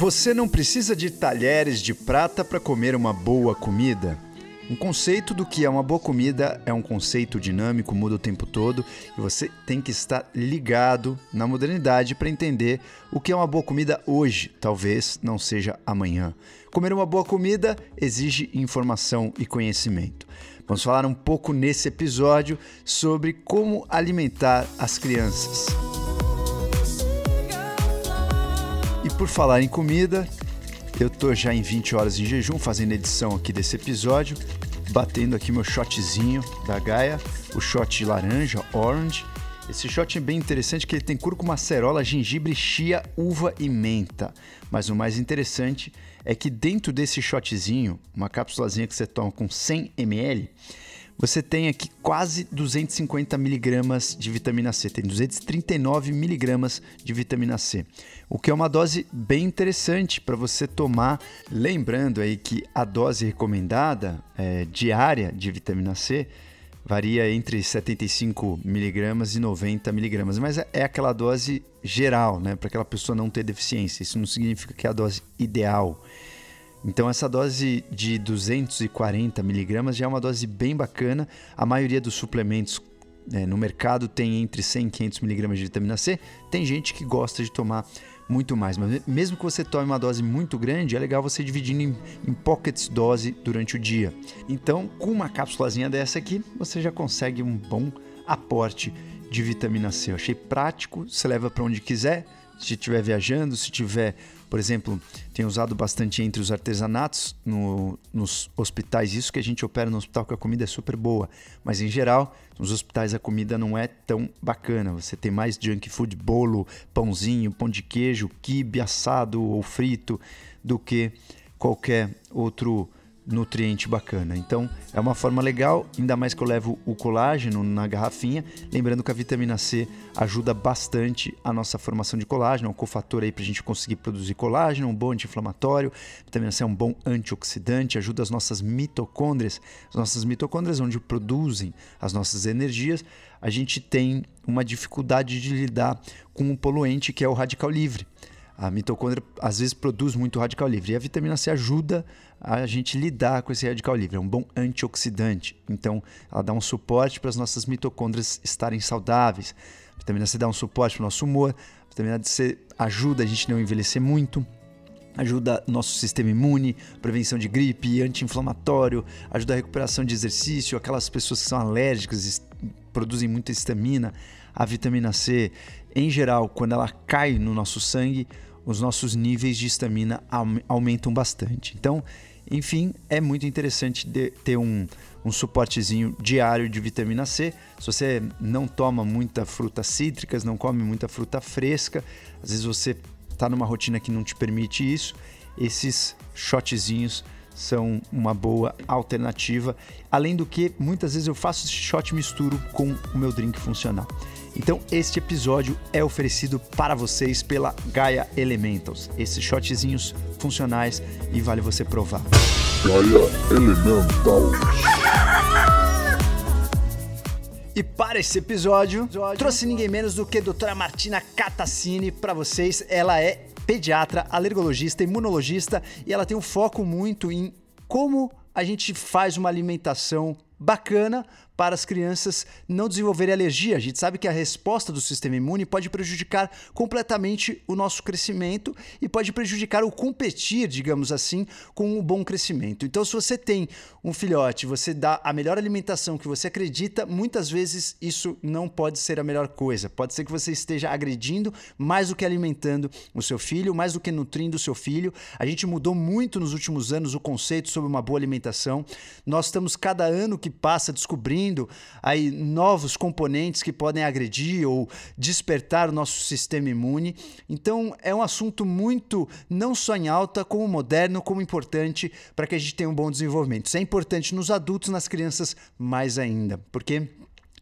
Você não precisa de talheres de prata para comer uma boa comida. Um conceito do que é uma boa comida é um conceito dinâmico, muda o tempo todo e você tem que estar ligado na modernidade para entender o que é uma boa comida hoje, talvez não seja amanhã. Comer uma boa comida exige informação e conhecimento. Vamos falar um pouco nesse episódio sobre como alimentar as crianças. Por falar em comida, eu tô já em 20 horas de jejum fazendo edição aqui desse episódio, batendo aqui meu shotzinho da Gaia, o shot de laranja, orange. Esse shot é bem interessante que ele tem cúrcuma, acerola, gengibre, chia, uva e menta. Mas o mais interessante é que dentro desse shotzinho, uma cápsulazinha que você toma com 100 ml, você tem aqui quase 250 miligramas de vitamina C, tem 239 miligramas de vitamina C, o que é uma dose bem interessante para você tomar. Lembrando aí que a dose recomendada é, diária de vitamina C varia entre 75 miligramas e 90 miligramas, mas é, é aquela dose geral, né, para aquela pessoa não ter deficiência. Isso não significa que é a dose ideal. Então essa dose de 240 miligramas já é uma dose bem bacana. A maioria dos suplementos né, no mercado tem entre 100 e 500 miligramas de vitamina C. Tem gente que gosta de tomar muito mais, mas mesmo que você tome uma dose muito grande, é legal você dividindo em, em pockets dose durante o dia. Então, com uma cápsulazinha dessa aqui, você já consegue um bom aporte de vitamina C. Eu achei prático, você leva para onde quiser, se estiver viajando, se tiver por exemplo, tem usado bastante entre os artesanatos no, nos hospitais, isso que a gente opera no hospital que a comida é super boa, mas em geral, nos hospitais a comida não é tão bacana. Você tem mais junk food, bolo, pãozinho, pão de queijo, quibe assado ou frito do que qualquer outro nutriente bacana. Então é uma forma legal, ainda mais que eu levo o colágeno na garrafinha. Lembrando que a vitamina C ajuda bastante a nossa formação de colágeno, é um cofator aí para a gente conseguir produzir colágeno, um bom anti-inflamatório. Vitamina C é um bom antioxidante, ajuda as nossas mitocôndrias. As nossas mitocôndrias, onde produzem as nossas energias, a gente tem uma dificuldade de lidar com um poluente que é o radical livre. A mitocôndria às vezes produz muito radical livre e a vitamina C ajuda a gente lidar com esse radical livre. É um bom antioxidante. Então, ela dá um suporte para as nossas mitocôndrias estarem saudáveis. A vitamina C dá um suporte para o nosso humor. A vitamina C ajuda a gente não envelhecer muito. Ajuda nosso sistema imune, prevenção de gripe, anti-inflamatório, ajuda a recuperação de exercício. Aquelas pessoas que são alérgicas produzem muita histamina. A vitamina C, em geral, quando ela cai no nosso sangue, os nossos níveis de estamina aumentam bastante. Então, enfim, é muito interessante ter um, um suportezinho diário de vitamina C. Se você não toma muita fruta cítricas, não come muita fruta fresca, às vezes você está numa rotina que não te permite isso, esses shotzinhos são uma boa alternativa. Além do que, muitas vezes eu faço esse shot misturo com o meu drink funcional. Então, este episódio é oferecido para vocês pela Gaia Elementals. Esses shotzinhos funcionais e vale você provar. Gaia Elemental. E para esse episódio, trouxe ninguém menos do que a doutora Martina Catacini para vocês. Ela é pediatra, alergologista, imunologista e ela tem um foco muito em como a gente faz uma alimentação bacana para as crianças não desenvolverem alergia. A gente sabe que a resposta do sistema imune pode prejudicar completamente o nosso crescimento e pode prejudicar o competir, digamos assim, com um bom crescimento. Então, se você tem um filhote, você dá a melhor alimentação que você acredita, muitas vezes isso não pode ser a melhor coisa. Pode ser que você esteja agredindo mais do que alimentando o seu filho, mais do que nutrindo o seu filho. A gente mudou muito nos últimos anos o conceito sobre uma boa alimentação. Nós estamos cada ano que passa descobrindo aí novos componentes que podem agredir ou despertar o nosso sistema imune. Então é um assunto muito não só em alta, como moderno, como importante para que a gente tenha um bom desenvolvimento. Isso é importante nos adultos, nas crianças mais ainda, porque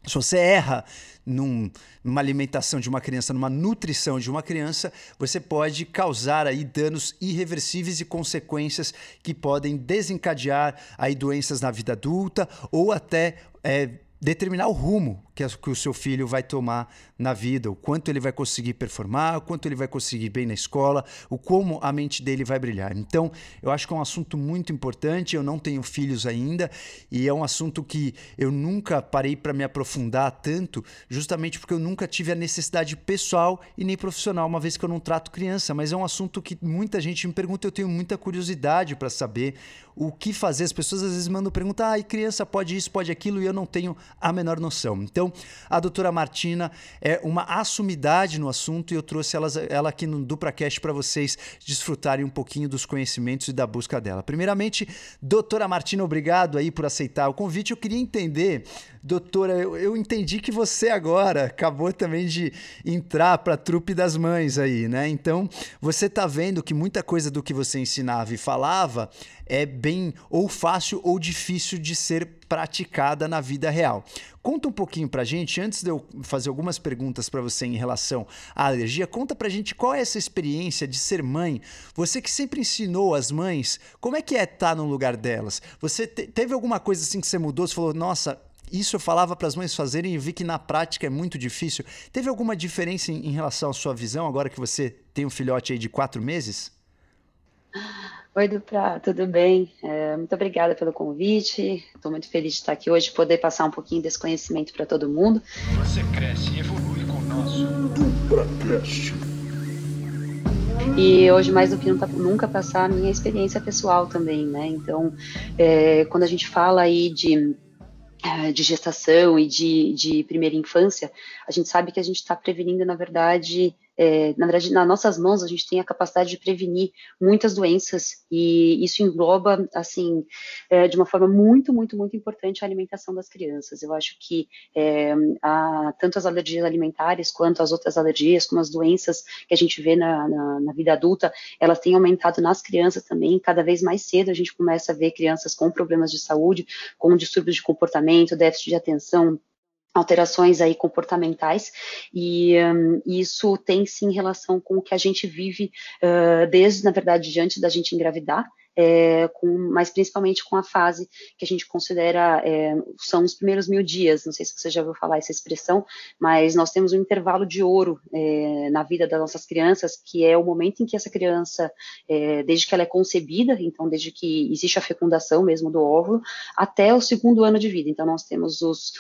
se você erra num, numa alimentação de uma criança, numa nutrição de uma criança, você pode causar aí danos irreversíveis e consequências que podem desencadear aí doenças na vida adulta ou até é, determinar o rumo que, que o seu filho vai tomar na vida, o quanto ele vai conseguir performar, o quanto ele vai conseguir bem na escola, o como a mente dele vai brilhar. Então, eu acho que é um assunto muito importante. Eu não tenho filhos ainda e é um assunto que eu nunca parei para me aprofundar tanto, justamente porque eu nunca tive a necessidade pessoal e nem profissional, uma vez que eu não trato criança. Mas é um assunto que muita gente me pergunta, eu tenho muita curiosidade para saber o que fazer. As pessoas às vezes mandam perguntar, ah, criança pode isso, pode aquilo, e eu não tenho a menor noção. Então, a doutora Martina é uma assumidade no assunto e eu trouxe ela, ela aqui no DupraCast para vocês desfrutarem um pouquinho dos conhecimentos e da busca dela. Primeiramente, doutora Martina, obrigado aí por aceitar o convite. Eu queria entender, doutora, eu, eu entendi que você agora acabou também de entrar para a trupe das mães aí, né? Então, você está vendo que muita coisa do que você ensinava e falava é bem ou fácil ou difícil de ser praticada na vida real. Conta um pouquinho pra gente, antes de eu fazer algumas perguntas para você em relação à alergia, conta pra gente qual é essa experiência de ser mãe. Você que sempre ensinou as mães, como é que é estar tá no lugar delas? Você te teve alguma coisa assim que você mudou? Você falou, nossa, isso eu falava para as mães fazerem e vi que na prática é muito difícil. Teve alguma diferença em, em relação à sua visão agora que você tem um filhote aí de quatro meses? Oi, Dupra, tudo bem? É, muito obrigada pelo convite. Estou muito feliz de estar aqui hoje, poder passar um pouquinho desse conhecimento para todo mundo. Você cresce e evolui com o nosso DupraCast. E hoje, mais do que nunca, passar a minha experiência pessoal também, né? Então, é, quando a gente fala aí de é, de gestação e de, de primeira infância, a gente sabe que a gente está prevenindo, na verdade, é, na verdade, nas nossas mãos a gente tem a capacidade de prevenir muitas doenças e isso engloba, assim, é, de uma forma muito, muito, muito importante a alimentação das crianças. Eu acho que é, há tanto as alergias alimentares quanto as outras alergias, como as doenças que a gente vê na, na, na vida adulta, elas têm aumentado nas crianças também. Cada vez mais cedo a gente começa a ver crianças com problemas de saúde, com distúrbios de comportamento, déficit de atenção, alterações aí comportamentais e um, isso tem sim relação com o que a gente vive uh, desde na verdade diante da gente engravidar é, com, mas principalmente com a fase que a gente considera é, são os primeiros mil dias. Não sei se você já ouviu falar essa expressão, mas nós temos um intervalo de ouro é, na vida das nossas crianças, que é o momento em que essa criança, é, desde que ela é concebida, então desde que existe a fecundação mesmo do óvulo, até o segundo ano de vida. Então nós temos os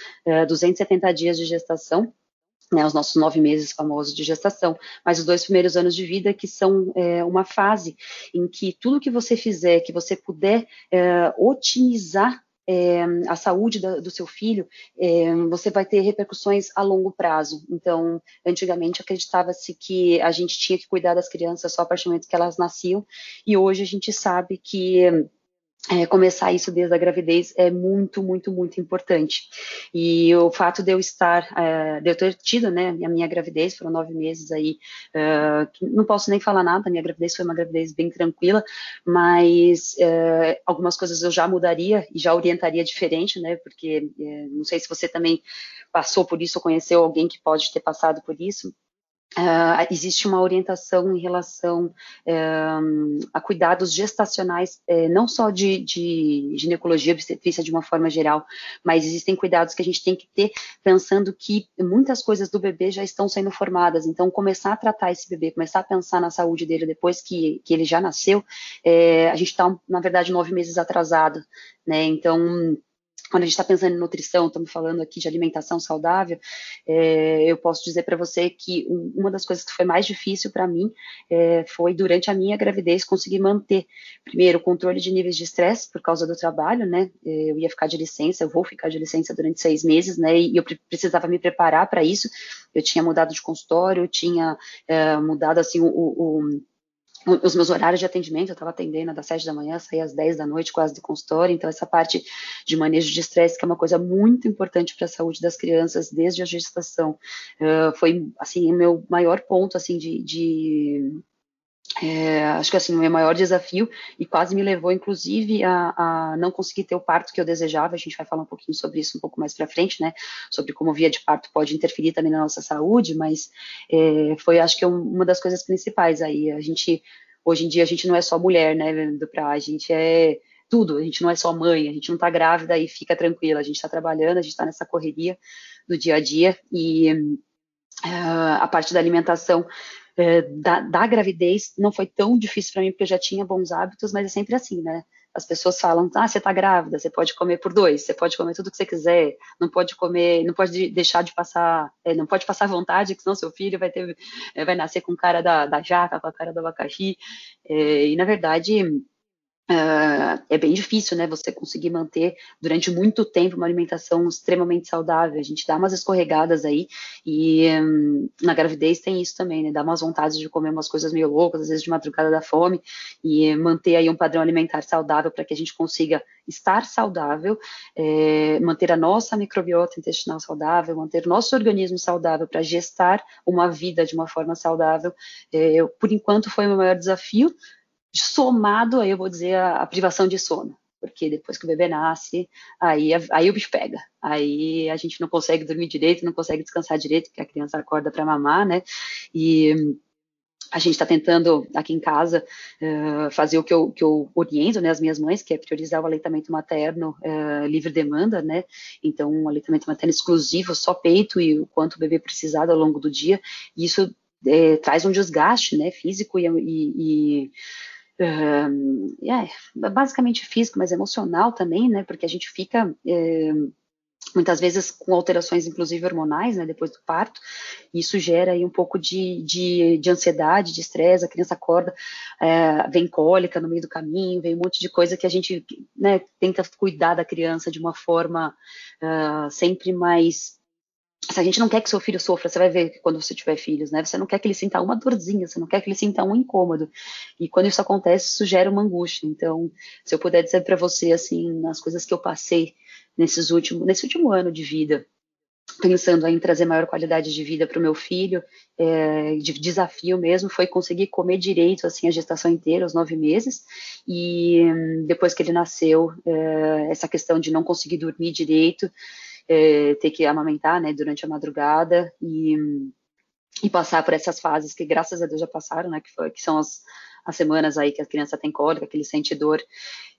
270 é, dias de gestação né, os nossos nove meses famosos de gestação, mas os dois primeiros anos de vida que são é, uma fase em que tudo que você fizer, que você puder é, otimizar é, a saúde da, do seu filho, é, você vai ter repercussões a longo prazo. Então, antigamente acreditava-se que a gente tinha que cuidar das crianças só a partir do momento que elas nasciam, e hoje a gente sabe que é, começar isso desde a gravidez é muito, muito, muito importante. E o fato de eu estar, é, de eu ter tido, né, a minha gravidez, foram nove meses aí, é, não posso nem falar nada, a minha gravidez foi uma gravidez bem tranquila, mas é, algumas coisas eu já mudaria e já orientaria diferente, né, porque é, não sei se você também passou por isso ou conheceu alguém que pode ter passado por isso, Uh, existe uma orientação em relação uh, a cuidados gestacionais, uh, não só de, de ginecologia obstetrícia de uma forma geral, mas existem cuidados que a gente tem que ter pensando que muitas coisas do bebê já estão sendo formadas. Então, começar a tratar esse bebê, começar a pensar na saúde dele depois que, que ele já nasceu, eh, a gente está, na verdade, nove meses atrasado, né? Então, quando a gente está pensando em nutrição, estamos falando aqui de alimentação saudável, é, eu posso dizer para você que uma das coisas que foi mais difícil para mim é, foi durante a minha gravidez conseguir manter, primeiro, o controle de níveis de estresse por causa do trabalho, né? É, eu ia ficar de licença, eu vou ficar de licença durante seis meses, né? E eu precisava me preparar para isso. Eu tinha mudado de consultório, eu tinha é, mudado assim o, o os meus horários de atendimento, eu estava atendendo das sete da manhã, saía às dez da noite quase do consultório, então essa parte de manejo de estresse, que é uma coisa muito importante para a saúde das crianças desde a gestação, uh, foi, assim, o meu maior ponto, assim, de, de é, acho que assim, o meu maior desafio, e quase me levou, inclusive, a, a, não conseguir ter o parto que eu desejava. A gente vai falar um pouquinho sobre isso um pouco mais para frente, né? Sobre como via de parto pode interferir também na nossa saúde, mas é, foi, acho que, uma das coisas principais aí. A gente, hoje em dia, a gente não é só mulher, né, pra, a gente é tudo. A gente não é só mãe, a gente não está grávida e fica tranquila. A gente está trabalhando, a gente está nessa correria do dia a dia e uh, a parte da alimentação uh, da, da, gravidez não foi tão difícil para mim porque eu já tinha bons hábitos, mas é sempre assim, né? As pessoas falam, ah, você está grávida, você pode comer por dois, você pode comer tudo que você quiser, não pode comer, não pode deixar de passar, é, não pode passar vontade, que senão seu filho vai ter, é, vai nascer com cara da, da jaca, com a cara do abacaxi. É, e na verdade, Uh, é bem difícil, né, você conseguir manter durante muito tempo uma alimentação extremamente saudável. A gente dá umas escorregadas aí e um, na gravidez tem isso também, né, dá umas vontades de comer umas coisas meio loucas, às vezes de madrugada da fome e manter aí um padrão alimentar saudável para que a gente consiga estar saudável, é, manter a nossa microbiota intestinal saudável, manter o nosso organismo saudável para gestar uma vida de uma forma saudável. É, por enquanto foi o meu maior desafio, somado, aí eu vou dizer, a, a, privação de sono. Porque depois que o bebê nasce, aí, aí o bicho pega. Aí a gente não consegue dormir direito, não consegue descansar direito, porque a criança acorda para mamar, né? E a gente está tentando aqui em casa uh, fazer o que eu, que eu oriento né, as minhas mães, que é priorizar o aleitamento materno uh, livre demanda, né? Então, um aleitamento materno exclusivo, só peito e o quanto o bebê precisar ao longo do dia. E isso é, traz um desgaste, né, físico e, e, e é, basicamente físico, mas emocional também, né? Porque a gente fica é, muitas vezes com alterações, inclusive hormonais, né? Depois do parto, e isso gera aí um pouco de, de, de ansiedade, de estresse. A criança acorda, é, vem cólica no meio do caminho, vem um monte de coisa que a gente né, tenta cuidar da criança de uma forma uh, sempre mais a gente não quer que seu filho sofra, você vai ver quando você tiver filhos, né? Você não quer que ele sinta uma dorzinha, você não quer que ele sinta um incômodo. E quando isso acontece, isso gera uma angústia. Então, se eu puder dizer para você, assim, as coisas que eu passei nesses últimos, nesse último ano de vida, pensando em trazer maior qualidade de vida para o meu filho, é, de desafio mesmo, foi conseguir comer direito, assim, a gestação inteira, os nove meses, e depois que ele nasceu, é, essa questão de não conseguir dormir direito, é, ter que amamentar, né, durante a madrugada e, e passar por essas fases que graças a Deus já passaram, né, que, foi, que são as, as semanas aí que a criança tem cólica, que ele sente dor.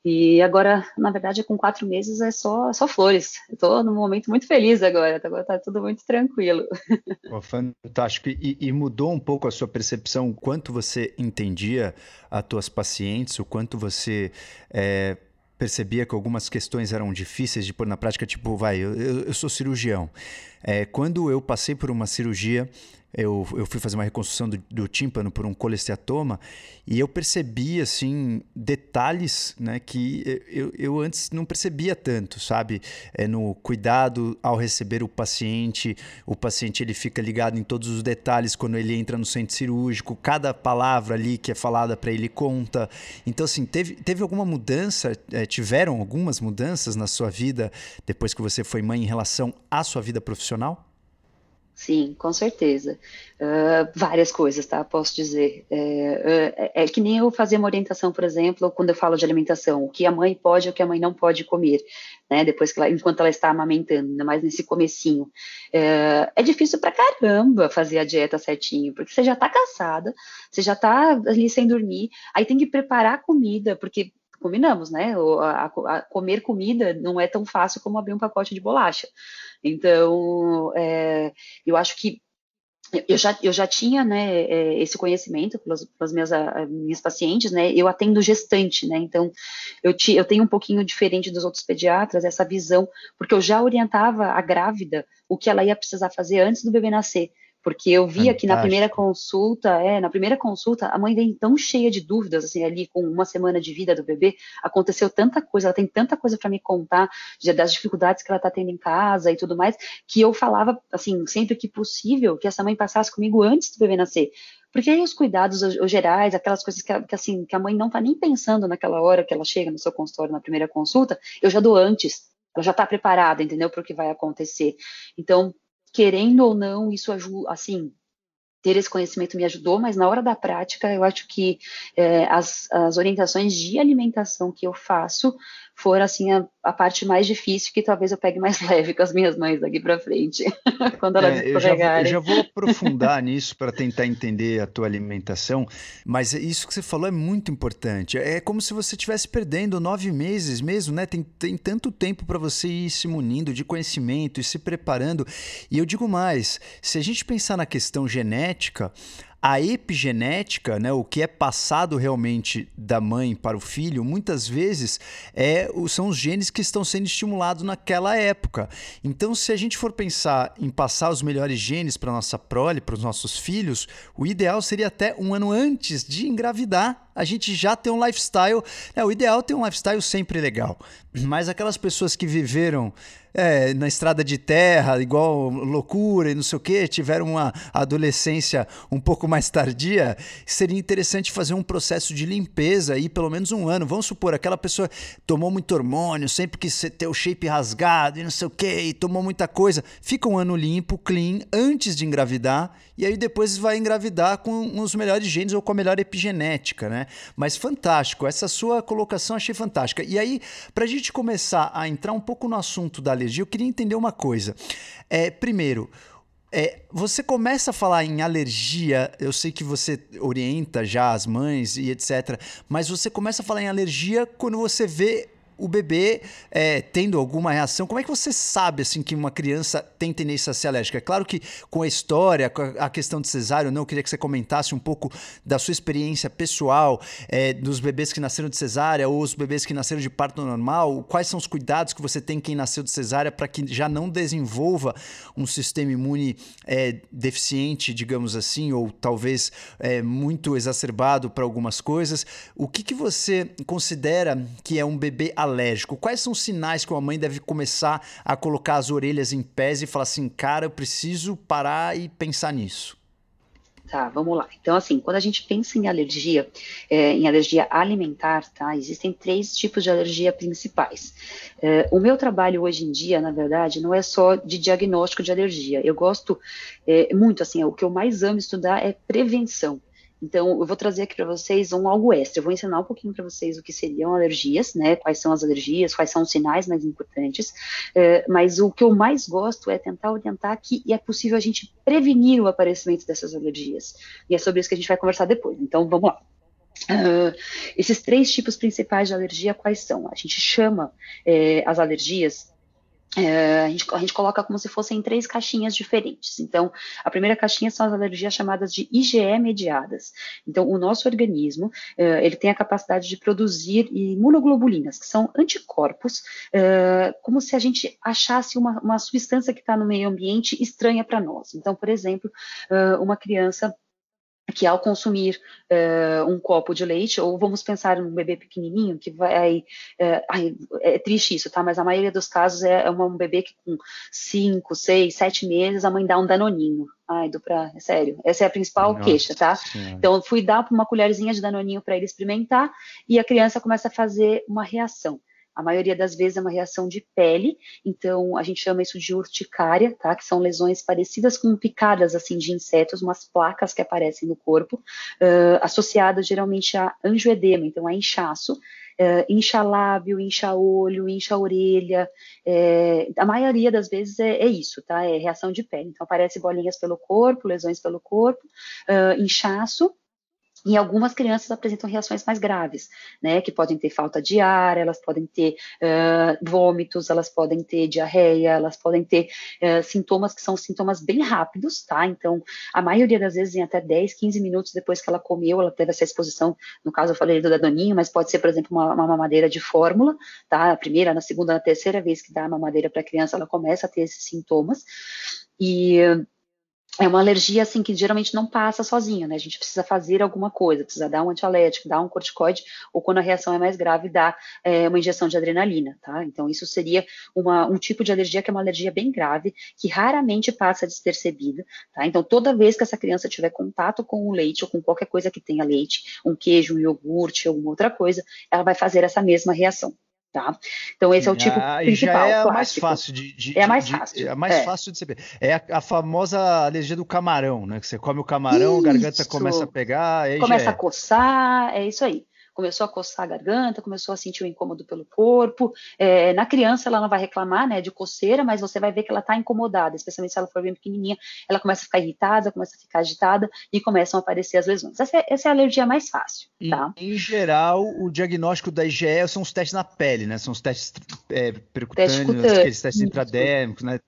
E agora, na verdade, com quatro meses é só, só flores. Estou num momento muito feliz agora, agora está tudo muito tranquilo. Oh, fantástico. E, e, mudou um pouco a sua percepção, o quanto você entendia as tuas pacientes, o quanto você é, percebia que algumas questões eram difíceis de pôr na prática, tipo, vai, eu, eu sou cirurgião. É, quando eu passei por uma cirurgia, eu, eu fui fazer uma reconstrução do, do tímpano por um colesteatoma e eu percebi, assim, detalhes né, que eu, eu antes não percebia tanto, sabe? É no cuidado ao receber o paciente, o paciente ele fica ligado em todos os detalhes quando ele entra no centro cirúrgico, cada palavra ali que é falada para ele conta. Então, assim, teve, teve alguma mudança, é, tiveram algumas mudanças na sua vida depois que você foi mãe em relação à sua vida profissional? Sim, com certeza. Uh, várias coisas, tá? Posso dizer. É, é, é, que nem eu fazer uma orientação, por exemplo, quando eu falo de alimentação, o que a mãe pode e o que a mãe não pode comer, né? Depois que ela, enquanto ela está amamentando, ainda mais nesse comecinho. É, é difícil pra caramba fazer a dieta certinho, porque você já tá cansada, você já tá ali sem dormir, aí tem que preparar a comida, porque combinamos, né? A, a, comer comida não é tão fácil como abrir um pacote de bolacha. Então, é, eu acho que eu já, eu já tinha né, é, esse conhecimento pelas, pelas minhas, minhas pacientes, né? Eu atendo gestante, né? Então, eu, ti, eu tenho um pouquinho diferente dos outros pediatras, essa visão, porque eu já orientava a grávida o que ela ia precisar fazer antes do bebê nascer. Porque eu via que na primeira consulta, é, na primeira consulta, a mãe vem tão cheia de dúvidas, assim, ali com uma semana de vida do bebê, aconteceu tanta coisa, ela tem tanta coisa para me contar das dificuldades que ela está tendo em casa e tudo mais, que eu falava, assim, sempre que possível, que essa mãe passasse comigo antes do bebê nascer. Porque aí os cuidados os gerais, aquelas coisas que, que, assim, que a mãe não está nem pensando naquela hora que ela chega no seu consultório na primeira consulta, eu já dou antes. Ela já está preparada, entendeu? Para o que vai acontecer. Então, querendo ou não, isso ajuda, assim, ter esse conhecimento me ajudou, mas na hora da prática, eu acho que é, as, as orientações de alimentação que eu faço for assim a, a, parte mais difícil, que talvez eu pegue mais leve com as minhas mães daqui para frente, quando elas é. Eu já, eu já vou aprofundar nisso para tentar entender a tua alimentação, mas isso que você falou é muito importante. É como se você estivesse perdendo nove meses mesmo, né? Tem, tem tanto tempo para você ir se munindo de conhecimento e se preparando. E eu digo mais, se a gente pensar na questão genética, a epigenética, né, o que é passado realmente da mãe para o filho, muitas vezes é, são os genes que estão sendo estimulados naquela época. Então, se a gente for pensar em passar os melhores genes para nossa prole, para os nossos filhos, o ideal seria até um ano antes de engravidar a gente já ter um lifestyle. É, o ideal é ter um lifestyle sempre legal. Mas aquelas pessoas que viveram é, na estrada de terra, igual loucura e não sei o que, tiveram uma adolescência um pouco mais tardia, seria interessante fazer um processo de limpeza aí pelo menos um ano. Vamos supor, aquela pessoa tomou muito hormônio, sempre quis ter o shape rasgado e não sei o que, tomou muita coisa. Fica um ano limpo, clean, antes de engravidar, e aí depois vai engravidar com os melhores genes ou com a melhor epigenética, né? Mas fantástico, essa sua colocação achei fantástica. E aí, para a gente começar a entrar um pouco no assunto da alergia, eu queria entender uma coisa. É, primeiro, é, você começa a falar em alergia, eu sei que você orienta já as mães e etc., mas você começa a falar em alergia quando você vê o bebê é, tendo alguma reação, como é que você sabe assim que uma criança tem tendência a ser alérgica? É claro que com a história, com a questão de cesárea, não, eu queria que você comentasse um pouco da sua experiência pessoal, é, dos bebês que nasceram de cesárea ou os bebês que nasceram de parto normal, quais são os cuidados que você tem quem nasceu de cesárea para que já não desenvolva um sistema imune é, deficiente, digamos assim, ou talvez é, muito exacerbado para algumas coisas. O que, que você considera que é um bebê alérgico? Alérgico, quais são os sinais que uma mãe deve começar a colocar as orelhas em pés e falar assim, cara, eu preciso parar e pensar nisso? Tá, vamos lá. Então, assim, quando a gente pensa em alergia, é, em alergia alimentar, tá, existem três tipos de alergia principais. É, o meu trabalho hoje em dia, na verdade, não é só de diagnóstico de alergia. Eu gosto é, muito, assim, o que eu mais amo estudar é prevenção. Então, eu vou trazer aqui para vocês um algo extra. Eu vou ensinar um pouquinho para vocês o que seriam alergias, né? Quais são as alergias, quais são os sinais mais importantes. É, mas o que eu mais gosto é tentar orientar que é possível a gente prevenir o aparecimento dessas alergias. E é sobre isso que a gente vai conversar depois. Então, vamos lá. Uh, esses três tipos principais de alergia, quais são? A gente chama é, as alergias é, a, gente, a, gente, coloca como se fossem três caixinhas diferentes. Então, a primeira caixinha são as alergias chamadas de IgE mediadas. Então, o nosso organismo é, ele tem a capacidade de produzir imunoglobulinas, que são anticorpos, é, como se a gente achasse uma, uma substância que está no meio ambiente estranha para nós. Então, por exemplo, uma criança que ao consumir uh, um copo de leite, ou vamos pensar num bebê pequenininho que vai, uh, ai, é triste isso, tá? Mas a maioria dos casos é, é um bebê que com 5, 6, 7 meses a mãe dá um danoninho. Ai, do pra, é sério, essa é a principal Nossa, queixa, tá? Senhora. Então, fui dar uma colherzinha de danoninho para ele experimentar e a criança começa a fazer uma reação. A maioria das vezes é uma reação de pele, então a gente chama isso de urticária, tá? Que são lesões parecidas com picadas assim de insetos, umas placas que aparecem no corpo, uh, associadas geralmente a angioedema, então a inchaço. Uh, incha lábio, incha olho, incha orelha. É, a maioria das vezes é, é, isso, tá? É reação de pele. Então, aparece bolinhas pelo corpo, lesões pelo corpo, uh, inchaço, e algumas crianças apresentam reações mais graves, né? Que podem ter falta de ar, elas podem ter uh, vômitos, elas podem ter diarreia, elas podem ter uh, sintomas que são sintomas bem rápidos, tá? Então, a maioria das vezes, em até 10, 15 minutos depois que ela comeu, ela teve essa exposição. No caso, eu falei do danoninho, mas pode ser, por exemplo, uma, uma mamadeira de fórmula, tá? A primeira, na segunda, na terceira vez que dá a mamadeira para a criança, ela começa a ter esses sintomas. E é uma alergia assim que geralmente não passa sozinha, né? A gente precisa fazer alguma coisa, precisa dar um antialérgico, dar um corticoide, ou quando a reação é mais grave, dar é, uma injeção de adrenalina, tá? Então, isso seria uma, um tipo de alergia que é uma alergia bem grave, que raramente passa despercebida, tá? Então, toda vez que essa criança tiver contato com o leite ou com qualquer coisa que tenha leite, um queijo, um iogurte, alguma outra coisa, ela vai fazer essa mesma reação. Tá? Então esse é o tipo ah, principal. É a mais fácil de, de é mais de, fácil. é mais é. fácil de saber. É a, a, famosa alergia do camarão, né? Que você come o camarão, isso. a garganta começa a pegar, começa é. a coçar, é isso aí. Começou a coçar a garganta, começou a sentir o um incômodo pelo corpo. É, na criança, ela não vai reclamar, né, de coceira, mas você vai ver que ela está incomodada, especialmente se ela for bem pequenininha, ela começa a ficar irritada, começa a ficar agitada e começam a aparecer as lesões. Essa é, essa é a alergia mais fácil, tá? em geral, o diagnóstico da IgE são os testes na pele, né? São os testes é, percutâneos, aqueles testes intradérmicos, né?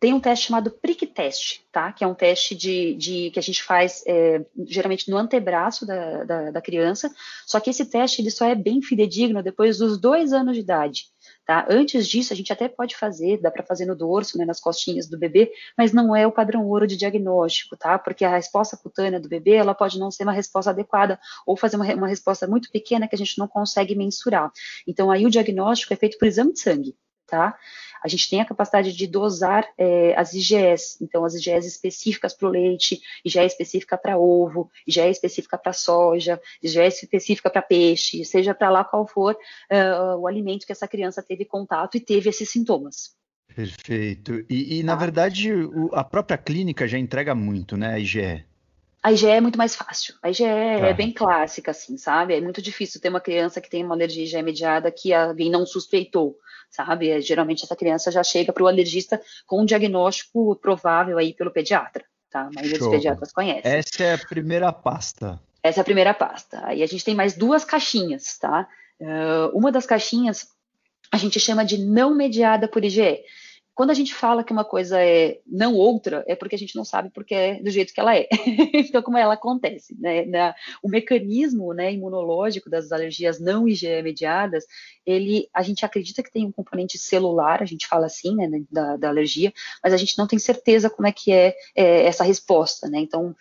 Tem um teste chamado prick test, tá? Que é um teste de, de que a gente faz é, geralmente no antebraço da, da, da, criança. Só que esse teste ele só é bem fidedigno depois dos dois anos de idade. Tá? Antes disso, a gente até pode fazer, dá para fazer no dorso, né, nas costinhas do bebê, mas não é o padrão ouro de diagnóstico, tá? Porque a resposta cutânea do bebê, ela pode não ser uma resposta adequada, ou fazer uma, uma resposta muito pequena que a gente não consegue mensurar. Então, aí o diagnóstico é feito por exame de sangue, tá? A gente tem a capacidade de dosar é, as IgEs, então as IgEs específicas para o leite, IgE específica para ovo, IgE específica para soja, IgE específica para peixe, seja para lá qual for uh, o alimento que essa criança teve contato e teve esses sintomas. Perfeito. E, e na tá. verdade, o, a própria clínica já entrega muito, né, a IgE? A IgE é muito mais fácil. A IgE é bem clássica, assim, sabe? É muito difícil ter uma criança que tem uma alergia IgE mediada que alguém não suspeitou sabe? É, geralmente essa criança já chega para o alergista com um diagnóstico provável aí pelo pediatra, tá? A maioria dos pediatras conhece. Essa é a primeira pasta. Essa é a primeira pasta. Aí a gente tem mais duas caixinhas, tá? Uh, uma das caixinhas a gente chama de não mediada por IgE. Quando a gente fala que uma coisa é não outra, é porque a gente não sabe porque é do jeito que ela é. então, como ela acontece, né? Na, o mecanismo né, imunológico das alergias não IgE mediadas, ele, a gente acredita que tem um componente celular, a gente fala assim, né, da, da alergia, mas a gente não tem certeza como é que é, é essa resposta, né? Então,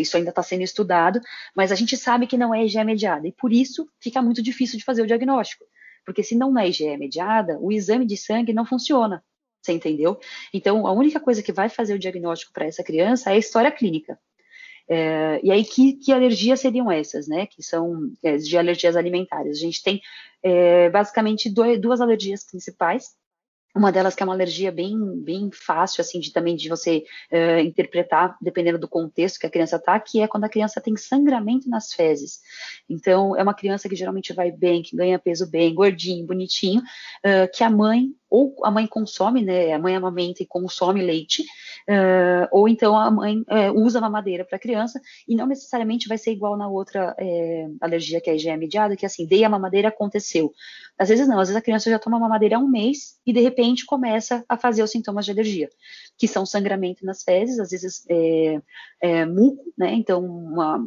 isso ainda está sendo estudado, mas a gente sabe que não é IgE mediada, e por isso fica muito difícil de fazer o diagnóstico. Porque se não é IgE mediada, o exame de sangue não funciona. Você entendeu? Então, a única coisa que vai fazer o diagnóstico para essa criança é a história clínica. É, e aí, que, que, alergias seriam essas, né? Que são é, de alergias alimentares. A gente tem é, basicamente duas alergias principais, uma delas que é uma alergia bem, bem fácil, assim, de também de você uh, interpretar, dependendo do contexto que a criança está, que é quando a criança tem sangramento nas fezes. Então, é uma criança que geralmente vai bem, que ganha peso bem, gordinho, bonitinho, uh, que a mãe ou a mãe consome, né, a mãe amamenta e consome leite, uh, ou então a mãe uh, usa mamadeira para a criança, e não necessariamente vai ser igual na outra é, alergia que é a IgE mediada, que é assim, dei a mamadeira, aconteceu. Às vezes não, às vezes a criança já toma mamadeira há um mês e de repente começa a fazer os sintomas de alergia, que são sangramento nas fezes, às vezes é, é, muco, né, então uma,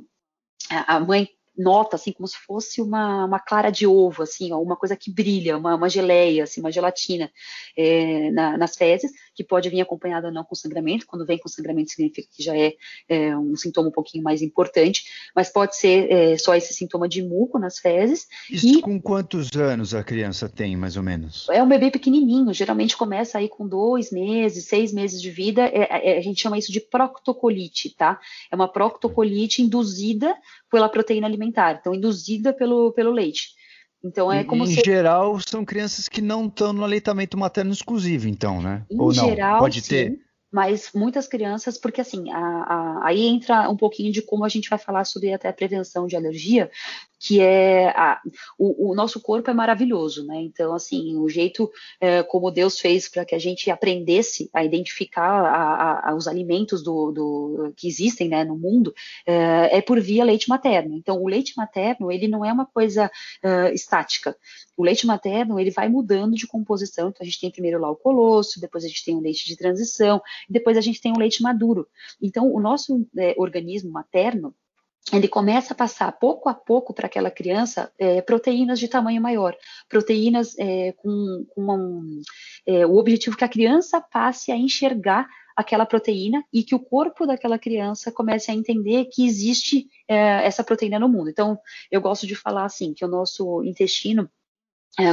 a mãe nota, assim, como se fosse uma, uma clara de ovo, assim, ó, uma coisa que brilha, uma, uma geleia, assim, uma gelatina é, na, nas fezes, que pode vir acompanhada ou não com sangramento. Quando vem com sangramento, significa que já é, é um sintoma um pouquinho mais importante, mas pode ser é, só esse sintoma de muco nas fezes. Isso e, com quantos anos a criança tem, mais ou menos? É um bebê pequenininho, geralmente começa aí com dois meses, seis meses de vida, é, é, a gente chama isso de proctocolite, tá? É uma proctocolite induzida pela proteína alimentar, então induzida pelo, pelo leite. Então é como em se... geral são crianças que não estão no aleitamento materno exclusivo, então, né? Em Ou não? Geral, Pode sim. ter mas muitas crianças, porque assim, a, a, aí entra um pouquinho de como a gente vai falar sobre até a prevenção de alergia, que é a, o, o, nosso corpo é maravilhoso, né? Então, assim, o jeito é, como Deus fez para que a gente aprendesse a identificar a, a, os alimentos do, do, que existem né, no mundo é, é, por via leite materno. Então, o leite materno ele não é uma coisa é, estática. O leite materno ele vai mudando de composição. Então, a gente tem primeiro lá o colosso, depois a gente tem o leite de transição, depois a gente tem o leite maduro. Então, o nosso é, organismo materno ele começa a passar pouco a pouco para aquela criança é, proteínas de tamanho maior, proteínas é, com, com um, é, o objetivo que a criança passe a enxergar aquela proteína e que o corpo daquela criança comece a entender que existe é, essa proteína no mundo. Então, eu gosto de falar assim que o nosso intestino